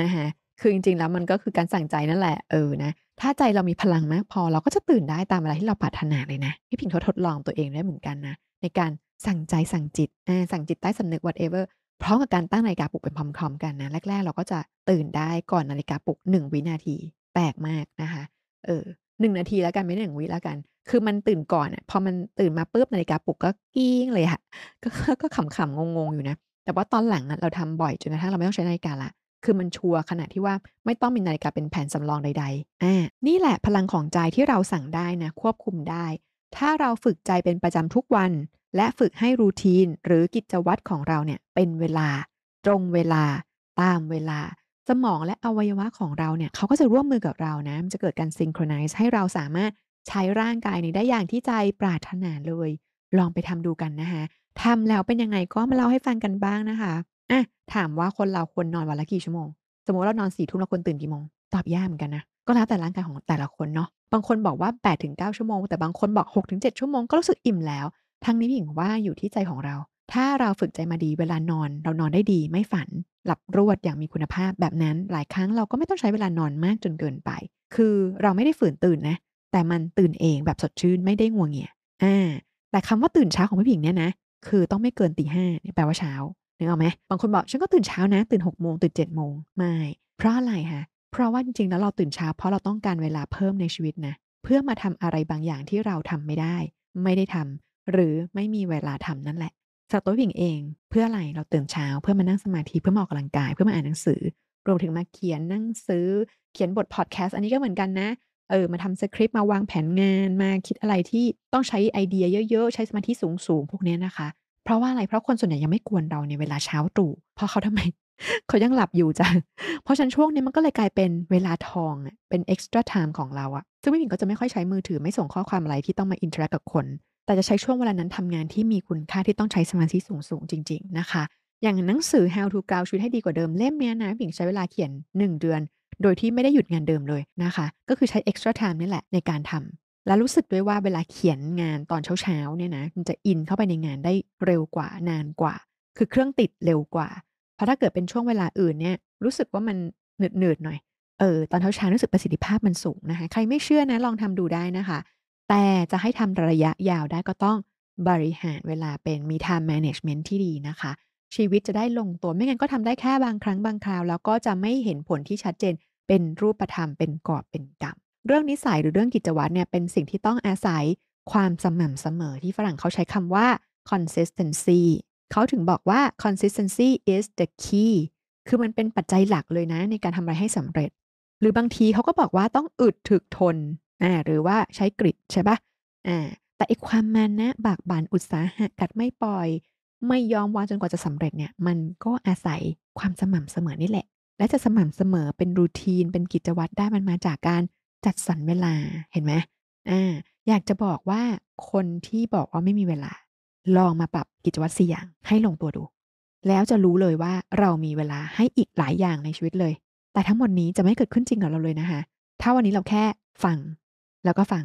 นะคะคือจริงๆแล้วมันก็คือการสั่งใจนั่นแหละเออนะถ้าใจเรามีพลังมากพอเราก็จะตื่นได้ตามเวลาที่เราปรารถนาเลยนะพี่ผิงทดลองตัวเองได้เหมือนกันนะในการสั่งใจสั่งจิตสั่งจิตใต้สำนึก whatever พร้อมกับการตั้งนาฬิกาปลุกไปพร้อมๆกันนะแรกๆ เราก็จะตื่นได้ก่อนนาฬิกาปลุก1วินาทีแปลกมากนะคะเออ 1นาทีแล้วกันไม่1วิแล้วกัน คือมันตื่นก่อนอะพอมันตื่นมาปุ๊บนาฬิกาปลุกก็กิ้งเลยค่ะก็ก็ขำๆงงๆอยู่นะ แต่ว่าตอนหลังอะเราทำบ่อยจนกระทั่งเราไม่ต้องใช้นาฬิกาล้วคือมันชัวร์ขนาดที่ว่าไม่ต้องมีนาฬิกาเป็นแผนสำรองใดๆอ่านี่แหละพลังของใจที่เราสั่งได้นะควบคุมได้ ถ้าเราฝึกใจเป็นประจำทุกวัน และฝึกให้ routine หรือกิจวัตรของเราเนี่ยเป็นเวลา ตรงเวลา ตามเวลา สมองและอวัยวะของเราเนี่ยเขาก็จะร่วมมือกับเรานะมันจะเกิดการ synchronize ให้เราสามารถใช้ร่างกายนี้ได้อย่างที่ใจปรารถนาเลย ลองไปทำดูกันนะคะทำแล้วเป็นยังไงก็มาเล่าให้ฟังกันบ้างนะคะอาถามว่าคนเราควรนอนวันละกี่ชั่วโมง สมมติเรานอน4ทุ่มเราควรตื่นกี่โมง ตอบยากเหมือนกันนะก็แล้วแต่ร่างกายของแต่ละคนเนาะบางคนบอกว่า8-9ชั่วโมง แต่บางคนบอก6-7ชั่วโมงก็รู้สึกอิ่มแล้ว ทั้งนี้พี่หญิงว่าอยู่ที่ใจของเรา ถ้าเราฝึกใจมาดีเวลานอน เรานอนได้ดีไม่ฝัน หลับรวดอย่างมีคุณภาพแบบนั้น หลายครั้งเราก็ไม่ต้องใช้เวลานอนมากจนเกินไป คือเราไม่ได้ฝืนตื่นนะ แต่มันตื่นเองแบบสดชื่นไม่ได้งัวงเงียอ่าแต่คำว่าตื่นเช้าของพี่ผิงเนี่ยนะ คือต้องไม่เกินตี5เนี่ยแปลว่าเช้านึกออกไหมบางคนบอกฉันก็ตื่นเช้านะ ตื่น6โมงตื่น7โมงไม่เพราะอะไรคะเพราะว่าจริงๆแล้วเราตื่นเช้าเพราะเราต้องการเวลาเพิ่มในชีวิตนะเพื่อมาทำอะไรบางอย่างที่เราทำไม่ได้ ไม่ได้ทำหรือไม่มีเวลาทำนั่นแหละ สำหรับตัวพี่หญิงเอง เพื่ออะไรเราตื่นเช้าเพื่อมานั่งสมาธิเพื่อมาออกกำลังกายเพื่อมาอ่านหนังสือ รวมถึงมาเขียนหนังสือ เขียนบทพอดแคสต์อันนี้ก็เหมือนกันนะเออมาทำสคริปต์มาวางแผนงานมาคิดอะไรที่ต้องใช้ไอเดียเยอะๆ ใช้สมาธิสูงๆ พวกเนี้ยนะคะ เพราะว่าอะไรเพราะคนส่วนใหญ่ยังไม่กวนเราในเวลาเช้าตรู่เพราะเขาทำไม เขายังหลับอยู่จ้ะเพราะฉะนั้นช่วงนี้มันก็เลยกลายเป็นเวลาทองเป็น extra time ของเราอะซึ่งพี่หญิงก็จะไม่ค่อยใช้มือถือไม่ส่งข้อความอะไรที่ต้องมา interact กับคน แต่จะใช้ช่วงเวลานั้นทำงานที่มีคุณค่าที่ต้องใช้สมาธิสูงๆจริง ๆ นะคะ อย่างหนังสือ How to Ground ชีวิตให้ดีกว่าเดิมเล่มเนี้ยนะพี่หญิงใช้เวลาเขียน 1 เดือน โดยที่ไม่ได้หยุดงานเดิมเลยนะคะ ก็คือใช้ extra time นี่แหละในการทำและรู้สึกด้วยว่าเวลาเขียนงานตอนเช้าๆเนี่ยนะมันจะอินเข้าไปในงานได้เร็วกว่านานกว่า คือเครื่องติดเร็วกว่าเพราะถ้าเกิดเป็นช่วงเวลาอื่นเนี่ยรู้สึกว่ามันหนืดๆหน่อยเออตอนเช้าๆรู้สึกประสิทธิภาพมันสูงนะคะ ใครไม่เชื่อนะลองทำดูได้นะคะ แต่จะให้ทำระยะยาวได้ก็ต้องบริหารเวลาเป็นมี time management ที่ดีนะคะ ชีวิตจะได้ลงตัวไม่งั้นก็ทำได้แค่บางครั้งบางคราว แล้วก็จะไม่เห็นผลที่ชัดเจน เป็นรูปธรรมเป็นกอบเป็นกำเรื่องนิสัยหรือเรื่องกิจวัตรเนี่ยเป็นสิ่งที่ต้องอาศัยความสม่ำเสมอที่ฝรั่งเขาใช้คำว่า consistency เขาถึงบอกว่า consistency is the key คือมันเป็นปัจจัยหลักเลยนะในการทำอะไรให้สำเร็จ หรือบางทีเขาก็บอกว่าต้องอึดถึกทน อาหรือว่าใช้กริตใช่ปล่าอาแต่ไอ้ความมานะบากบั่นอุตสาหะกัดไม่ปล่อย ไม่ยอมวางจนกว่าจะสำเร็จเนี่ย มันก็อาศัยความสม่ำเสมอนี่แหละ และจะสม่ำเสมอเป็น routine เป็นกิจวัตรได้มันมาจากการจัดสรรเวลาเห็นไหมอ่าอยากจะบอกว่าคนที่บอกว่าไม่มีเวลา ลองมาปรับกิจวัตร4อย่างให้ลงตัวดู แล้วจะรู้เลยว่าเรามีเวลาให้อีกหลายอย่างในชีวิตเลย แต่ทั้งหมดนี้จะไม่เกิดขึ้นจริงกับเราเลยนะคะ ถ้าวันนี้เราแค่ฟัง แล้วก็ฟัง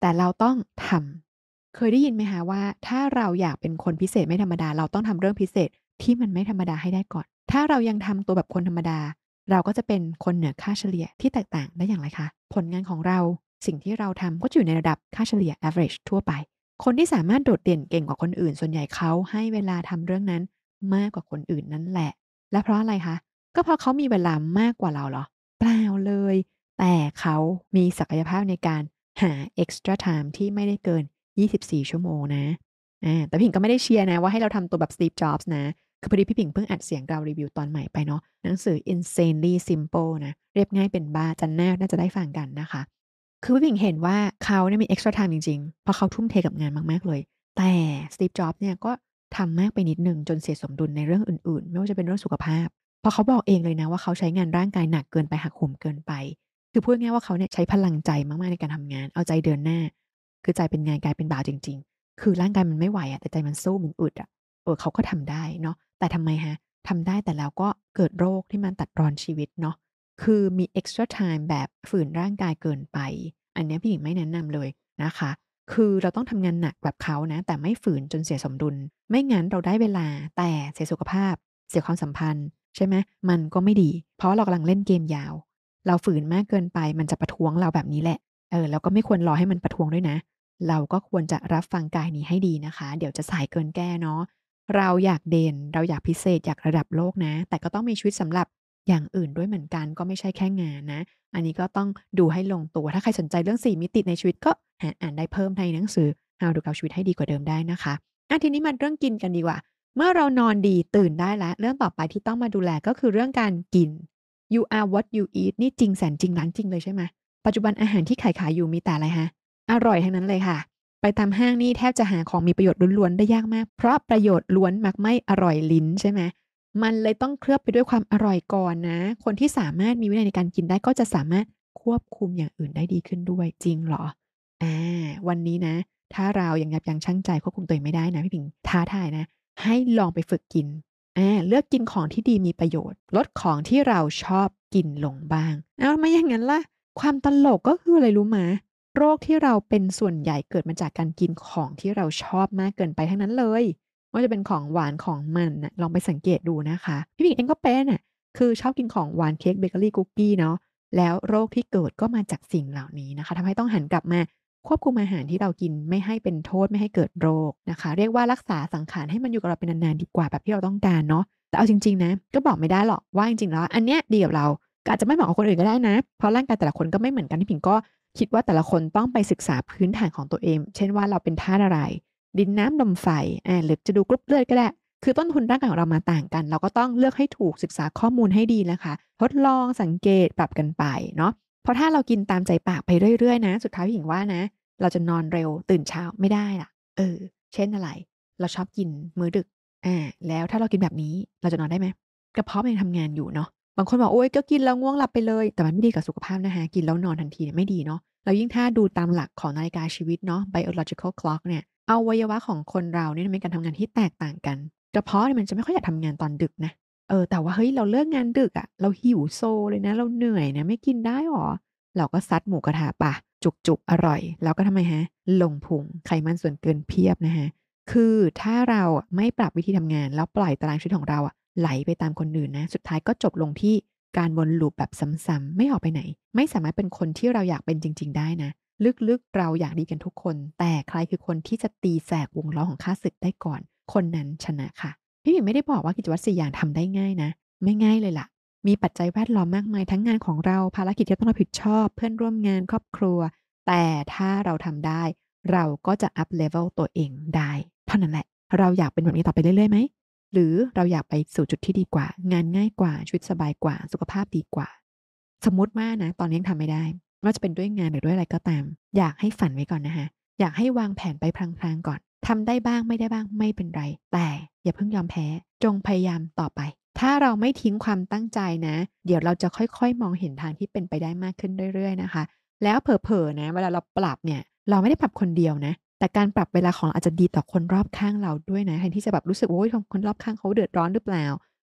แต่เราต้องทำเคยได้ยินไหมคะว่า ถ้าเราอยากเป็นคนพิเศษไม่ธรรมดา เราต้องทำเรื่องพิเศษที่มันไม่ธรรมดาให้ได้ก่อน ถ้าเรายังทำตัวแบบคนธรรมดา เราก็จะเป็นคนเหนือค่าเฉลี่ยที่แตกต่างได้อย่างไรคะ ผลงานของเราสิ่งที่เราทำก็อยู่ในระดับค่าเฉลี่ย average ทั่วไป คนที่สามารถโดดเด่นเก่งกว่าคนอื่น ส่วนใหญ่เขาให้เวลาทำเรื่องนั้นมากกว่าคนอื่นนั่นแหละ และเพราะอะไรคะ ก็เพราะเขามีเวลามากกว่าเราเหรอ เปล่าเลย แต่เขามีศักยภาพในการหา extra time ที่ไม่ได้เกิน 24 ชั่วโมงนะอ่าแต่ผิงก็ไม่ได้เชียร์นะ ว่าให้เราทำตัวแบบ Steve Jobs นะ คือพอดีพี่ผิงเพิ่งอัดเสียงเรารีวิวตอนใหม่ไปเนาะหนังสือ insanely simple นะ เรียบง่ายเป็นบ้าจันแน่น่าจะได้ฟังกันนะคะ คือพี่ผิงเห็นว่าเขาเนี่ยมี extra time จริงๆ เพราะเขาทุ่มเทกับงานมาก ๆ เลย แต่ Steve Jobs เนี่ยก็ทำมากไปนิดนึงจนเสียสมดุลในเรื่องอื่นๆ ไม่ว่าจะเป็นเรื่องสุขภาพเพราะเขาบอกเองเลยนะว่าเขาใช้งานร่างกายหนักเกินไปหักโหมเกินไป คือพูดง่ายว่าเขาเนี่ยใช้พลังใจมากๆในการทำงาน เอาใจเดินหน้า คือใจเป็นไงกายเป็นบ่าวจริง ๆ คือร่างกายมันไม่ไหวอะแต่ใจมันสู้มันอึดอะเออเขาก็ทำได้เนาะแต่ทำไมฮะทำได้แต่แล้วก็เกิดโรคที่มันตัดรอนชีวิตเนาะคือมี extra time แบบฝืนร่างกายเกินไป อันนี้พี่หญิงไม่แนะนำเลยนะคะ คือเราต้องทำงานหนักแบบเขานะ แต่ไม่ฝืนจนเสียสมดุล ไม่งั้นเราได้เวลาแต่เสียสุขภาพ เสียความสัมพันธ์ ใช่ไหมมันก็ไม่ดี เพราะเรากำลังเล่นเกมยาว เราฝืนมากเกินไปมันจะประท้วงเราแบบนี้แหละ เออแล้วก็ไม่ควรรอให้มันประท้วงด้วยนะ เราก็ควรจะรับฟังกายนี้ให้ดีนะคะ เดี๋ยวจะสายเกินแก้เนาะ เราอยากเด่น เราอยากพิเศษ อยากระดับโลกนะ แต่ก็ต้องมีชีวิตสำหรับอย่างอื่นด้วยเหมือนกัน ก็ไม่ใช่แค่งานนะ อันนี้ก็ต้องดูให้ลงตัว ถ้าใครสนใจเรื่อง 4 มิติในชีวิตก็หาอ่านได้เพิ่มในหนังสือ How to เอาชีวิตให้ดีกว่าเดิมได้นะคะอะทีนี้มาเรื่องกินกันดีกว่า เมื่อเรานอนดีตื่นได้แล้วเรื่องต่อไปที่ต้องมาดูแลก็คือเรื่องการกิน you are what you eat นี่จริงแสนจริงร้านจริงเลยใช่ไหมปัจจุบันอาหารที่ขายขายอยู่มีแต่อะไรฮะ อร่อยทั้งนั้นเลยค่ะ ไปตามห้างนี่แทบจะหาของมีประโยชน์ล้วนๆได้ยากมาก เพราะประโยชน์ล้วนมักไม่อร่อยลิ้นใช่ไหมมันเลยต้องเคลือบไปด้วยความอร่อยก่อนนะ คนที่สามารถมีวินัยในการกินได้ก็จะสามารถควบคุมอย่างอื่นได้ดีขึ้นด้วยจริงเหรออ่าวันนี้นะ ถ้าเรายังยับยั้งชั่งใจควบคุมตัวเองไม่ได้นะพี่พิงท้าทายนะ ให้ลองไปฝึกกิน เลือกกินของที่ดีมีประโยชน์ ลดของที่เราชอบกินลงบ้างเอาไม่อย่างนั้นล่ะ ความตลกก็คืออะไรรู้ไหมโรคที่เราเป็นส่วนใหญ่เกิดมาจากการกินของที่เราชอบมากเกินไปทั้งนั้นเลยว่าจะเป็นของหวานของมันนะลองไปสังเกตดูนะคะ พี่พิงเองก็เป็นอะคือชอบกินของหวานเค้กเบเกอรี่คุกกี้เนาะแล้วโรคที่เกิดก็มาจากสิ่งเหล่านี้นะคะทำให้ต้องหันกลับมา ควบคุมอาหารที่เรากินไม่ให้เป็นโทษไม่ให้เกิดโรคนะคะ เรียกว่ารักษาสังขารให้มันอยู่กับเราเป็นนานๆดีกว่าแบบที่เราต้องการเนาะแต่เอาจริงๆนะก็บอกไม่ได้หรอกว่าจริงๆแล้วอันเนี้ยดีกับเราอาจจะไม่เหมาะกับคนอื่นก็ได้นะ เพราะร่างกายแต่ละคนก็ไม่เหมือนกันที่พิงก็คิดว่าแต่ละคนต้องไปศึกษาพื้นฐานของตัวเอง เช่นว่าเราเป็นธาตุอะไร ดินน้ำลมไฟอ่าหรือจะดูกรุ๊ปเลือดก็ได้ คือต้นทุนร่างกายของเรามาต่างกัน เราก็ต้องเลือกให้ถูกศึกษาข้อมูลให้ดีนะคะ ทดลองสังเกตปรับกันไปเนาะ เพราะถ้าเรากินตามใจปากไปเรื่อยๆ นะ สุดท้ายหญิงว่านะ เราจะนอนเร็วตื่นเช้าไม่ได้ล่ะ เออ เช่นอะไร เราชอบกินมื้อดึก อ่า แล้วถ้าเรากินแบบนี้เราจะนอนได้ไหมกระเพาะมันยังทำงานอยู่เนาะ บางคนบอกโอ๊ยก็กินแล้วง่วงหลับไปเลย แต่มันไม่ดีกับสุขภาพนะคะกินแล้วนอนทันทีเนี่ยไม่ดีเนาะ แล้วยิ่งถ้าดูตามหลักของนาฬิกาชีวิตเนาะ biological clock เนี่ยอวัยวะของคนเราเนี่ยมีการทำงานที่แตกต่างกัน กระเพาะเนี่ยมันจะไม่ค่อยอยากทำงานตอนดึกนะ เออแต่ว่าเฮ้ยเราเลิกงานดึกอะเราหิวโซเลยนะ เราเหนื่อยนะ ไม่กินได้หรอ เราก็ซัดหมูกระทะปะจุกจุกอร่อย แล้วก็ทำไมฮะ ลงพุงไขมันส่วนเกินเพียบนะฮะ คือถ้าเราไม่ปรับวิธีทำงาน แล้วปล่อยตารางชีวิตของเราอะไหลไปตามคนอื่นนะ สุดท้ายก็จบลงที่การวนลูปแบบซ้ำๆไม่ออกไปไหน ไม่สามารถเป็นคนที่เราอยากเป็นจริง ๆ ได้นะ ลึกๆเราอยากดีกันทุกคน แต่ใครคือคนที่จะตีแสกวงล้อของข้าศึกได้ก่อน คนนั้นชนะค่ะ พี่หมิงไม่ได้บอกว่ากิจวัตรสี่อย่างทำได้ง่ายนะ ไม่ง่ายเลยล่ะ มีปัจจัยแวดล้อมมากมายทั้งงานของเราภารกิจที่ต้องรับผิดชอบ เพื่อนร่วมงานครอบครัว แต่ถ้าเราทำได้ เราก็จะอัพเลเวลตัวเองได้ เท่านั้นแหละ เราอยากเป็นแบบนี้ต่อไปเรื่อยๆไหมหรือเราอยากไปสู่จุดที่ดีกว่า งานง่ายกว่าชีวิตสบายกว่าสุขภาพดีกว่า สมมติว่านะ ตอนนี้ยังทำไม่ได้ไม่ว่าจะเป็นด้วยงานหรือด้วยอะไรก็ตาม อยากให้ฝันไว้ก่อนนะคะอยากให้วางแผนไปพลางๆก่อน ทำได้บ้างไม่ได้บ้างไม่เป็นไร แต่อย่าเพิ่งยอมแพ้ จงพยายามต่อไป ถ้าเราไม่ทิ้งความตั้งใจนะ เดี๋ยวเราจะค่อยๆ มองเห็นทางที่เป็นไปได้มากขึ้นเรื่อยๆนะคะ แล้วเผลอๆนะ เวลาเราปรับเนี่ย เราไม่ได้ปรับคนเดียวนะ แต่การปรับเวลาของเราอาจจะดีต่อคนรอบข้างเราด้วยนะแทนที่จะแบบรู้สึกโอ้ยคนรอบข้างเขาเดือดร้อนหรือเปล่า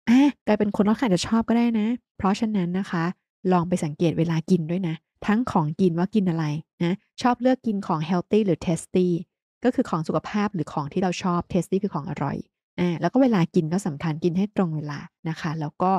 อะกลายเป็นคนรอบข้างจะชอบก็ได้นะ เพราะฉะนั้นนะคะ ลองไปสังเกตเวลากินด้วยนะ ทั้งของกินว่ากินอะไรนะ ชอบเลือกกินของ healthy หรือ tasty ก็คือของสุขภาพหรือของที่เราชอบเทสตี้คือของอร่อยอ่าแล้วก็เวลากินก็สำคัญกินให้ตรงเวลานะคะ แล้วก็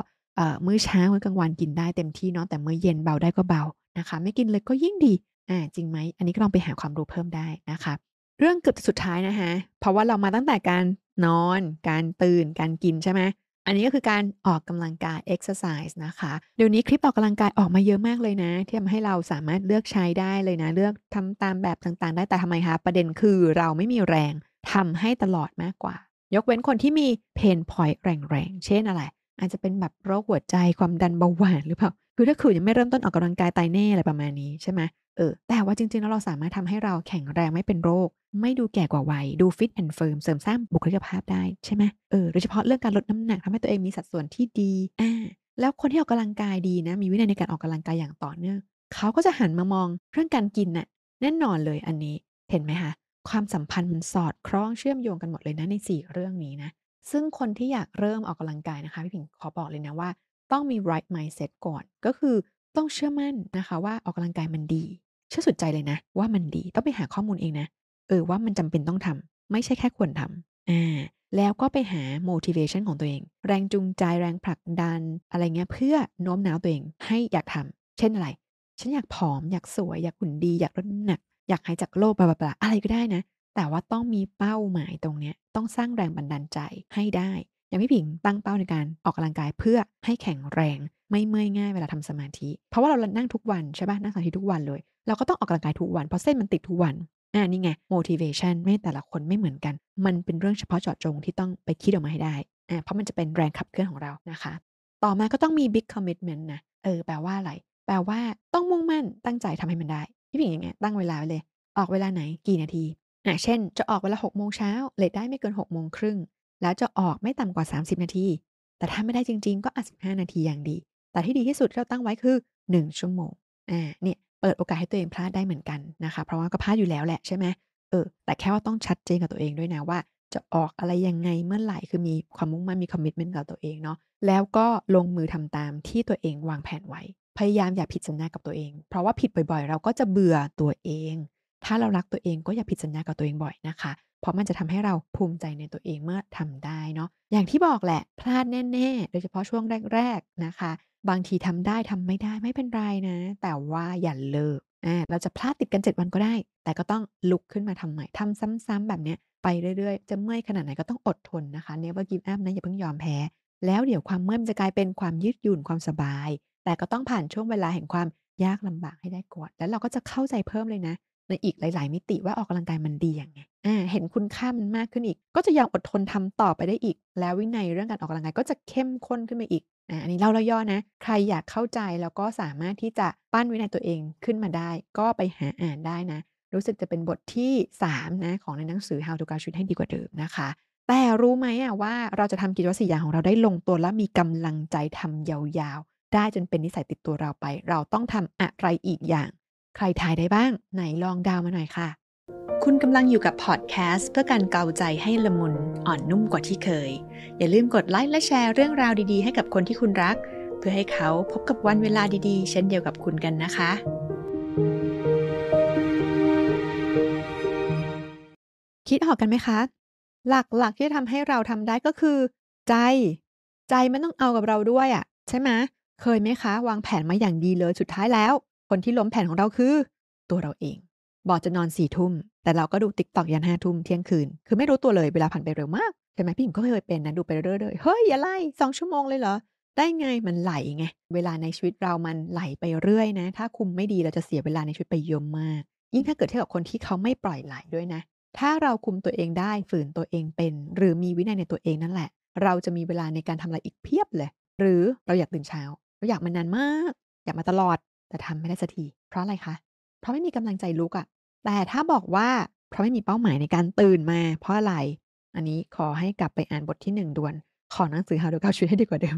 มื้อเช้ามื้อกลางวันกินได้เต็มที่เนาะแต่มื้อเย็นเบาได้ก็เบานะคะ ไม่กินเลยก็ยิ่งดีอ่าจริงไหมอันนี้ก็ลองไปหาความรู้เพิ่มได้นะคะ เรื่องเกือบสุดท้ายนะคะเพราะว่าเรามาตั้งแต่การนอน การตื่นการกินใช่ไหม อันนี้ก็คือการออกกำลังกาย exercise นะคะ เดี๋ยวนี้คลิปออกกำลังกายออกมาเยอะมากเลยนะ ที่ทำให้เราสามารถเลือกใช้ได้เลยนะ เลือกทำตามแบบต่างๆ ได้แต่ทำไมคะ ประเด็นคือเราไม่มีแรงทำให้ตลอดมากกว่า ยกเว้นคนที่มี pain point แรงๆ เช่นอะไร อาจจะเป็นแบบโรคหัวใจความดันเบาหวานหรือเปล่า คือถ้าคือยังไม่เริ่มต้นออกกำลังกายตายแน่อะไรประมาณนี้ใช่ไหมเออแต่ว่าจริงๆแล้วเราสามารถทำให้เราแข็งแรงไม่เป็นโรค ไม่ดูแก่กว่าวัย ดู fit and firm เสริมสร้างบุคลิกภาพได้ใช่ไหมเออโดยเฉพาะเรื่องการลดน้ำหนักทำให้ตัวเองมีสัดส่วนที่ดีอ่าแล้วคนที่ออกกำลังกายดีนะ มีวินัยในการออกกำลังกายอย่างต่อเนื่องเขาก็จะหันมามองเรื่องการกินน่ะแน่นอนเลยอันนี้เห็นไหมคะความสัมพันธ์มันสอดคล้องเชื่อมโยงกันหมดเลยนะใน 4 เรื่องนี้นะซึ่งคนที่อยากเริ่มออกกำลังกายนะคะพี่ผิงขอบอกเลยนะว่า ต้องมี right mindset ก่อน ก็คือต้องเชื่อมั่นนะคะ ว่าออกกำลังกายมันดี เชื่อสุดใจเลยนะ ว่ามันดีต้องไปหาข้อมูลเองนะ เออว่ามันจำเป็นต้องทำไม่ใช่แค่ควรทำอ่าแล้วก็ไปหา motivation ของตัวเอง แรงจูงใจแรงผลักดัน อะไรเงี้ยเพื่อโน้มน้าวตัวเองให้อยากทำเช่นอะไร ฉันอยากผอม อยากสวย อยากหุ่นดี อยากลดน้ำหนัก อยากหายจากโรคบลาบลาอะไรก็ได้นะ แต่ว่าต้องมีเป้าหมายตรงเนี้ย ต้องสร้างแรงบันดาลใจให้ได้ อย่างพี่ผิงตั้งเป้าในการออกกำลังกายเพื่อให้แข็งแรงไม่เมื่อยง่ายเวลาทำสมาธิ เพราะว่าเรานั่งทุกวันใช่ปะนั่งสมาธิทุกวันเลย เราก็ต้องออกกำลังกายทุกวันเพราะเส้นมันติดทุกวันอ่านี่ไง motivation ไม่แต่ละคนไม่เหมือนกัน มันเป็นเรื่องเฉพาะเจาะจงที่ต้องไปคิดออกมาให้ได้อ่าเพราะมันจะเป็นแรงขับเคลื่อนของเรานะคะ ต่อมาก็ต้องมี big commitment นะเออแปลว่าอะไรแปลว่าต้องมุ่งมั่นตั้งใจทำให้มันได้พี่ผิงย่างเงี้ยตั้งเวลาไว้เลย ออกเวลาไหนกี่นาทีอ่าเช่น จะออกเวลาหกโมงเช้าเลทได้ไม่เกินหกโมงครึ่ง แล้วจะออกไม่ต่ำกว่า 30 นาที แต่ถ้าไม่ได้จริง ๆ ก็อะสิบห้านาทีอย่างดี แต่ที่ดีที่สุดที่เราตั้งไว้คือ 1 ชั่วโมง อ่า เนี่ยเปิดโอกาสให้ตัวเองพลาดได้เหมือนกันนะคะ เพราะว่าก็พลาดอยู่แล้วแหละใช่ไหมเออ แต่แค่ว่าต้องชัดเจนกับตัวเองด้วยนะว่า จะออกอะไรยังไงเมื่อไหร่ คือมีความมุ่งมั่นมีคอมมิชเมนต์กับตัวเองเนาะ แล้วก็ลงมือทำตามที่ตัวเองวางแผนไว้ พยายามอย่าผิดสัญญากับตัวเอง เพราะว่าผิดบ่อยๆ เราก็จะเบื่อตัวเอง ถ้าเรารักตัวเองก็อย่าผิดสัญญากับตัวเองบ่อยนะคะ เพราะมันจะทำให้เราภูมิใจในตัวเองเมื่อทำได้เนาะอย่างที่บอกแหละพลาดแน่ๆ โดยเฉพาะช่วงแรก ๆนะคะ บางทีทำได้ทำไม่ได้ไม่เป็นไรนะ แต่ว่าอย่าเลิกอ่าเราจะพลาดติดกัน 7 วันก็ได้ แต่ก็ต้องลุกขึ้นมาทำใหม่ทำซ้ำๆแบบเนี้ยไปเรื่อยๆ จะเมื่อยขนาดไหนก็ต้องอดทนนะคะ never give up นะอย่าเพิ่งยอมแพ้ แล้วเดี๋ยวความเมื่อยจะกลายเป็นความยืดหยุ่นความสบาย แต่ก็ต้องผ่านช่วงเวลาแห่งความยากลำบากให้ได้ก่อน แล้วเราก็จะเข้าใจเพิ่มเลยนะ ในอีกหลาย ๆ มิติว่าออกกำลังกายมันดีอย่างไงเห็นคุณค่ามันมากขึ้นอีก ก็จะยังอดทนทำต่อไปได้อีก แล้ววินัยเรื่องการออกกำลังกายก็จะเข้มข้นขึ้นมาอีกอันนี้เล่าย่อนะ ใครอยากเข้าใจแล้วก็สามารถที่จะปั้นวินัยตัวเองขึ้นมาได้ ก็ไปหาอ่านได้นะ รู้สึกจะเป็นบทที่ 3 นะ ของในหนังสือ How to การชีวิตให้ดีกว่าเดิมนะคะ แต่รู้ไหมอะว่าเราจะทำกิจวัตรสี่อย่างของเราได้ลงตัวและมีกำลังใจทำยาวๆ ได้จนเป็นนิสัยติดตัวเราไป เราต้องทำอะไรอีกอย่าง ใครทายได้บ้าง ไหนลองดาวมาหน่อยค่ะ คุณกำลังอยู่กับพอดแคสต์เพื่อการเกาใจให้ละมุนอ่อนนุ่มกว่าที่เคย อย่าลืมกดไลค์และแชร์เรื่องราวดีๆ ให้กับคนที่คุณรัก เพื่อให้เขาพบกับวันเวลาดีๆ เช่นเดียวกับคุณกันนะคะ คิดออกกันไหมคะ หลักๆที่ทำให้เราทำได้ก็คือ ใจ ใจมันต้องเอากับเราด้วยอะ่ะ ใช่ไหมเคยไหมคะ วางแผนมาอย่างดีเลยสุดท้ายแล้ว คนที่ล้มแผนของเราคือ ตัวเราเอง บอกจะนอนสี่ทุ่ม แต่เราก็ดู TikTok ยันห้าทุ่มเที่ยงคืน คือไม่รู้ตัวเลยเวลาผ่านไปเร็วมากใช่ไหมพี่หญิงก็เคยเป็นนะดูไปเรื่อยๆเฮ้ยอย่าไล่สองชั่วโมงเลยเหรอได้ไงมันไหลไงเวลาในชีวิตเรามันไหลไปเรื่อยนะ ถ้าคุมไม่ดีเราจะเสียเวลาในชีวิตไปเยอะมาก ยิ่งถ้าเกิดเทียบกับคนที่เขาไม่ปล่อยไหลด้วยนะ ถ้าเราคุมตัวเองได้ฝืนตัวเองเป็น หรือมีวินัยในตัวเองนั่นแหละ เราจะมีเวลาในการทำอะไรอีกเพียบเลย หรือเราอยากตื่นเช้า เราอยากมานานมาก อยากมาตลอด แต่ทำไม่ได้สักที เพราะอะไรคะ เพราะไม่มีกำลังใจลุกอะแต่ถ้าบอกว่าเพราะไม่มีเป้าหมายในการตื่นมา เพราะอะไร อันนี้ขอให้กลับไปอ่านบทที่หนึ่งด่วน ขอหนังสือ How to ก้าชีวิตให้ดีกว่าเดิม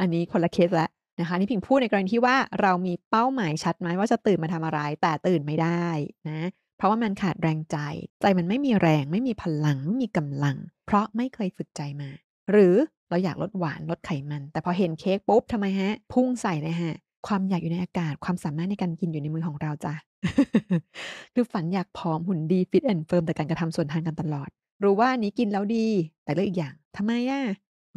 อันนี้คนละเคสละนะคะนี่พิงพูดในกรณีที่ว่าเรามีเป้าหมายชัดไหมว่าจะตื่นมาทำอะไร แต่ตื่นไม่ได้นะ เพราะว่ามันขาดแรงใจ ใจมันไม่มีแรง ไม่มีพลังไม่มีกำลัง เพราะไม่เคยฝึกใจมา หรือเราอยากลดหวานลดไขมัน แต่พอเห็นเค้กปุ๊บทำไมฮะ พุ่งใส่เลยฮะ ความอยากอยู่ในอากาศ ความสามารถในการกินอยู่ในมือของเราจ้ะ คือฝันอยากผอมหุ่นดี fit and firm แต่การกระทำสวนทางกันตลอด รู้ว่านี้กินแล้วดี แต่เลือกอีกอย่างทำไมอะ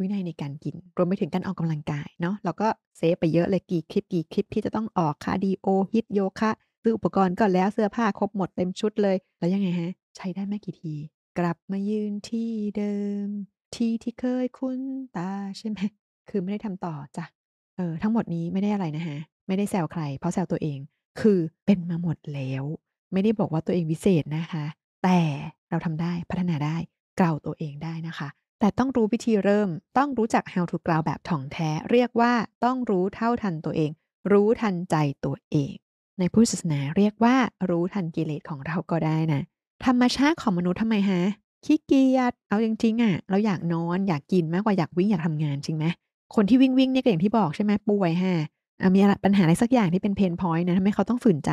วินัยในการกิน รวมไปถึงการออกกำลังกายเนาะเราก็ save ไปเยอะเลยกี่คลิปกี่คลิปที่จะต้องออก cardio HIIT โยคะซื้ออุปกรณ์ก็แล้วเสื้อผ้าครบหมดเต็มชุดเลย แล้วยังไงฮะ ใช้ได้ไม่กี่ที กลับมายืนที่เดิม ที่ที่เคยคุ้นตาใช่ไหมคือไม่ได้ทำต่อจ้ะ เออทั้งหมดนี้ไม่ได้อะไรนะคะไม่ได้แซวใคร เพราะแซวตัวเอง คือเป็นมาหมดแล้ว ไม่ได้บอกว่าตัวเองวิเศษนะคะ แต่เราทำได้พัฒนาได้กล่าวตัวเองได้นะคะ แต่ต้องรู้วิธีเริ่ม ต้องรู้จัก how to กล่าวแบบถ่องแท้ เรียกว่าต้องรู้เท่าทันตัวเอง รู้ทันใจตัวเอง ในพุทธศาสนาเรียกว่ารู้ทันกิเลสของเราก็ได้นะ ธรรมชาติของมนุษย์ทำไมคะขี้เกียจเอาจริงๆอะเราอยากนอนอยากกินมากกว่าอยากวิ่งอยากทำงานจริงไหม คนที่วิ่งๆเนี่ยก็อย่างที่บอกใช่ไหมป่วยค่ะมีอะไรปัญหาอะไรสักอย่างที่เป็นเพนพอยต์นะทำให้เขาต้องฝืนใจ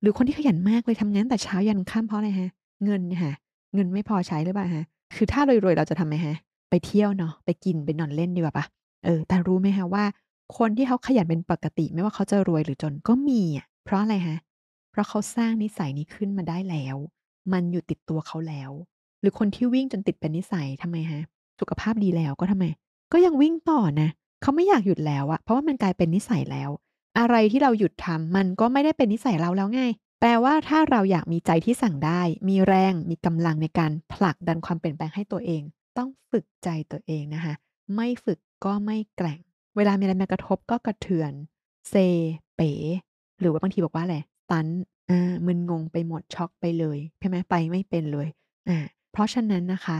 หรือคนที่ขยันมากเลยทำงานแต่เช้ายันค่ำเพราะอะไรคะเงินค่ะเงินไม่พอใช้หรือเปล่าคะคือถ้ารวยๆเราจะทำไหมคะไปเที่ยวเนาะไปกินไปนอนเล่นดีกว่าเปล่าเออ แต่รู้ไหมคะว่า คนที่เขาขยันเป็นปกติ ไม่ว่าเขาจะรวยหรือจนก็มีอะเพราะอะไรคะเพราะเขาสร้างนิสัยนี้ขึ้นมาได้แล้ว มันอยู่ติดตัวเขาแล้ว หรือคนที่วิ่งจนติดเป็นนิสัยทำไมคะสุขภาพดีแล้วก็ทำไม ก็ยังวิ่งต่อนะเขาไม่อยากหยุดแล้วอะเพราะว่ามันกลายเป็นนิสัยแล้ว อะไรที่เราหยุดทำมันก็ไม่ได้เป็นนิสัยเราแล้วไงแปลว่าถ้าเราอยากมีใจที่สั่งได้ มีแรงมีกำลังในการผลักดันความเปลี่ยนแปลงให้ตัวเอง ต้องฝึกใจตัวเองนะคะไม่ฝึกก็ไม่แกร่ง เวลามีอะไรมากระทบก็กระเทือน เซ เป๋ หรือว่าบางทีบอกว่าอะไร stunt อามึนงงไปหมดช็อกไปเลยใช่ไหมไปไม่เป็นเลยอาเพราะฉะนั้นนะคะ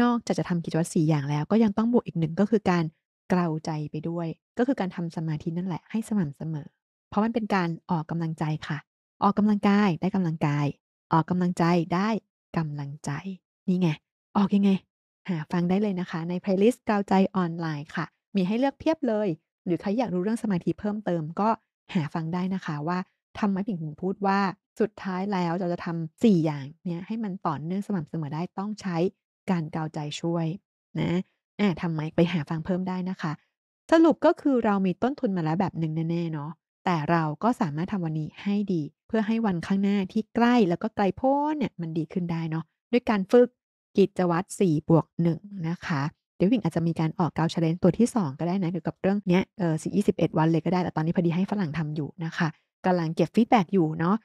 นอกจากจะทำกิจวัตร4อย่างแล้ว ก็ยังต้องบวกอีก1ก็คือการเกลาใจไปด้วย ก็คือการทำสมาธินั่นแหละให้สม่ำเสมอ เพราะมันเป็นการออกกำลังใจค่ะ ออกกำลังกายได้กำลังกาย ออกกำลังใจได้กำลังใจ นี่ไง ออกยังไง หาฟังได้เลยนะคะ ใน playlist เกลาใจออนไลน์ค่ะ มีให้เลือกเพียบเลย หรือใครอยากรู้เรื่องสมาธิเพิ่มเติมก็หาฟังได้นะคะว่าทำไมผิงถึงพูดว่าสุดท้ายแล้วเราจะทำ4อย่างเนี้ยให้มันต่อเนื่องสม่ำเสมอได้ต้องใช้ การกลาใจช่วยนะอาทำไหมไปหาฟังเพิ่มได้นะคะ สรุปก็คือเรามีต้นทุนมาแล้วแบบหนึ่งแน่ๆเนาะแต่เราก็สามารถทำวันนี้ให้ดี เพื่อให้วันข้างหน้าที่ใกล้แล้วก็ไกลโพ้นเนี่ยมันดีขึ้นได้เนาะด้วยการฝึกกิจวัตร4บวก1นะคะ เดี๋ยวผิงอาจจะมีการออก เกลา Challenge ตัวที่ 2 ก็ได้นะเกี่ยวกับเรื่องเนี้ยเอ่อสิ21วันเลยก็ได้แต่ตอนนี้พอดีให้ฝรั่งทำอยู่นะคะกำลังเก็บ feedback อยู่เนาะ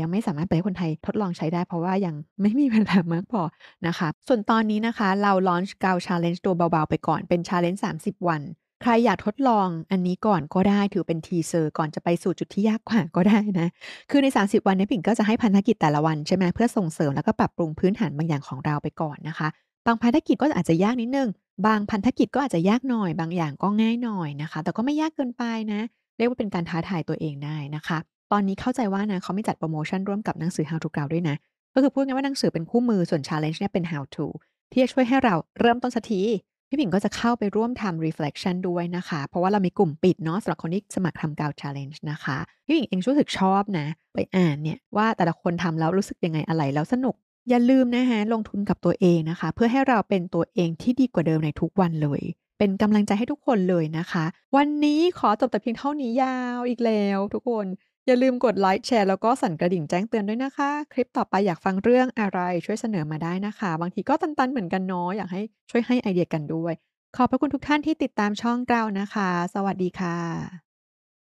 ยังไม่สามารถเปิดให้คนไทยทดลองใช้ได้ เพราะว่ายังไม่มีเวลามากพอนะคะ ส่วนตอนนี้นะคะ เรา launch Gal Challenge ตัวเบาๆไปก่อนเป็น challenge 30 วัน ใครอยากทดลองอันนี้ก่อนก็ได้ถือเป็น teaser ก่อนจะไปสู่จุดที่ยากกว่าก็ได้นะ คือใน 30 วันเนี้ยผิงก็จะให้พันธกิจแต่ละวันใช่ไหมเพื่อส่งเสริมแล้วก็ปรับปรุงพื้นฐานบางอย่างของเราไปก่อนนะคะ บางภารกิจก็อาจจะยากนิดนึงบางพันธกิจก็อาจจะยากหน่อย บางอย่างก็ง่ายหน่อยนะคะ แต่ก็ไม่ยากเกินไปนะ เรียกว่าเป็นการท้าทายตัวเองได้นะคะ ตอนนี้เข้าใจว่านะเขาไมีจัดโพรโมชั่นร่วมกับหนังสือ How to เกลาด้วยนะ ก็คือพูดง่ายว่าหนังสือเป็นคู่มือส่วน challenge เนี่ยเป็น How to ที่จะช่วยให้เราเริ่มต้นสักทีพี่ผิงก็จะเข้าไปร่วมทำ reflection ด้วยนะคะ เพราะว่าเรามีกลุ่มปิดเนาะสำหรับคนที่สมัครทำ Gal Challenge นะคะ พี่ผิงเองรู้สึกชอบนะ ไปอ่านเนี่ยว่าแต่ละคนทำแล้วรู้สึกยังไงอะไรแล้วสนุก อย่าลืมนะคะลงทุนกับตัวเองนะคะ เพื่อให้เราเป็นตัวเองที่ดีกว่าเดิมในทุกวันเลย เป็นกำลังใจให้ทุกคนเลยนะคะ วันนี้ขอจบแต่เพียงเท่านี้ยาวอีกแล้ว ทุกคน อย่าลืมกดไลค์แชร์แล้วก็สั่นกระดิ่งแจ้งเตือนด้วยนะคะ คลิปต่อไปอยากฟังเรื่องอะไรช่วยเสนอมาได้นะคะ บางทีก็ตันๆเหมือนกันเนาะอยากให้ช่วยให้ไอเดียกันด้วย ขอบพระคุณทุกท่านที่ติดตามช่องเรานะคะ สวัสดีค่ะ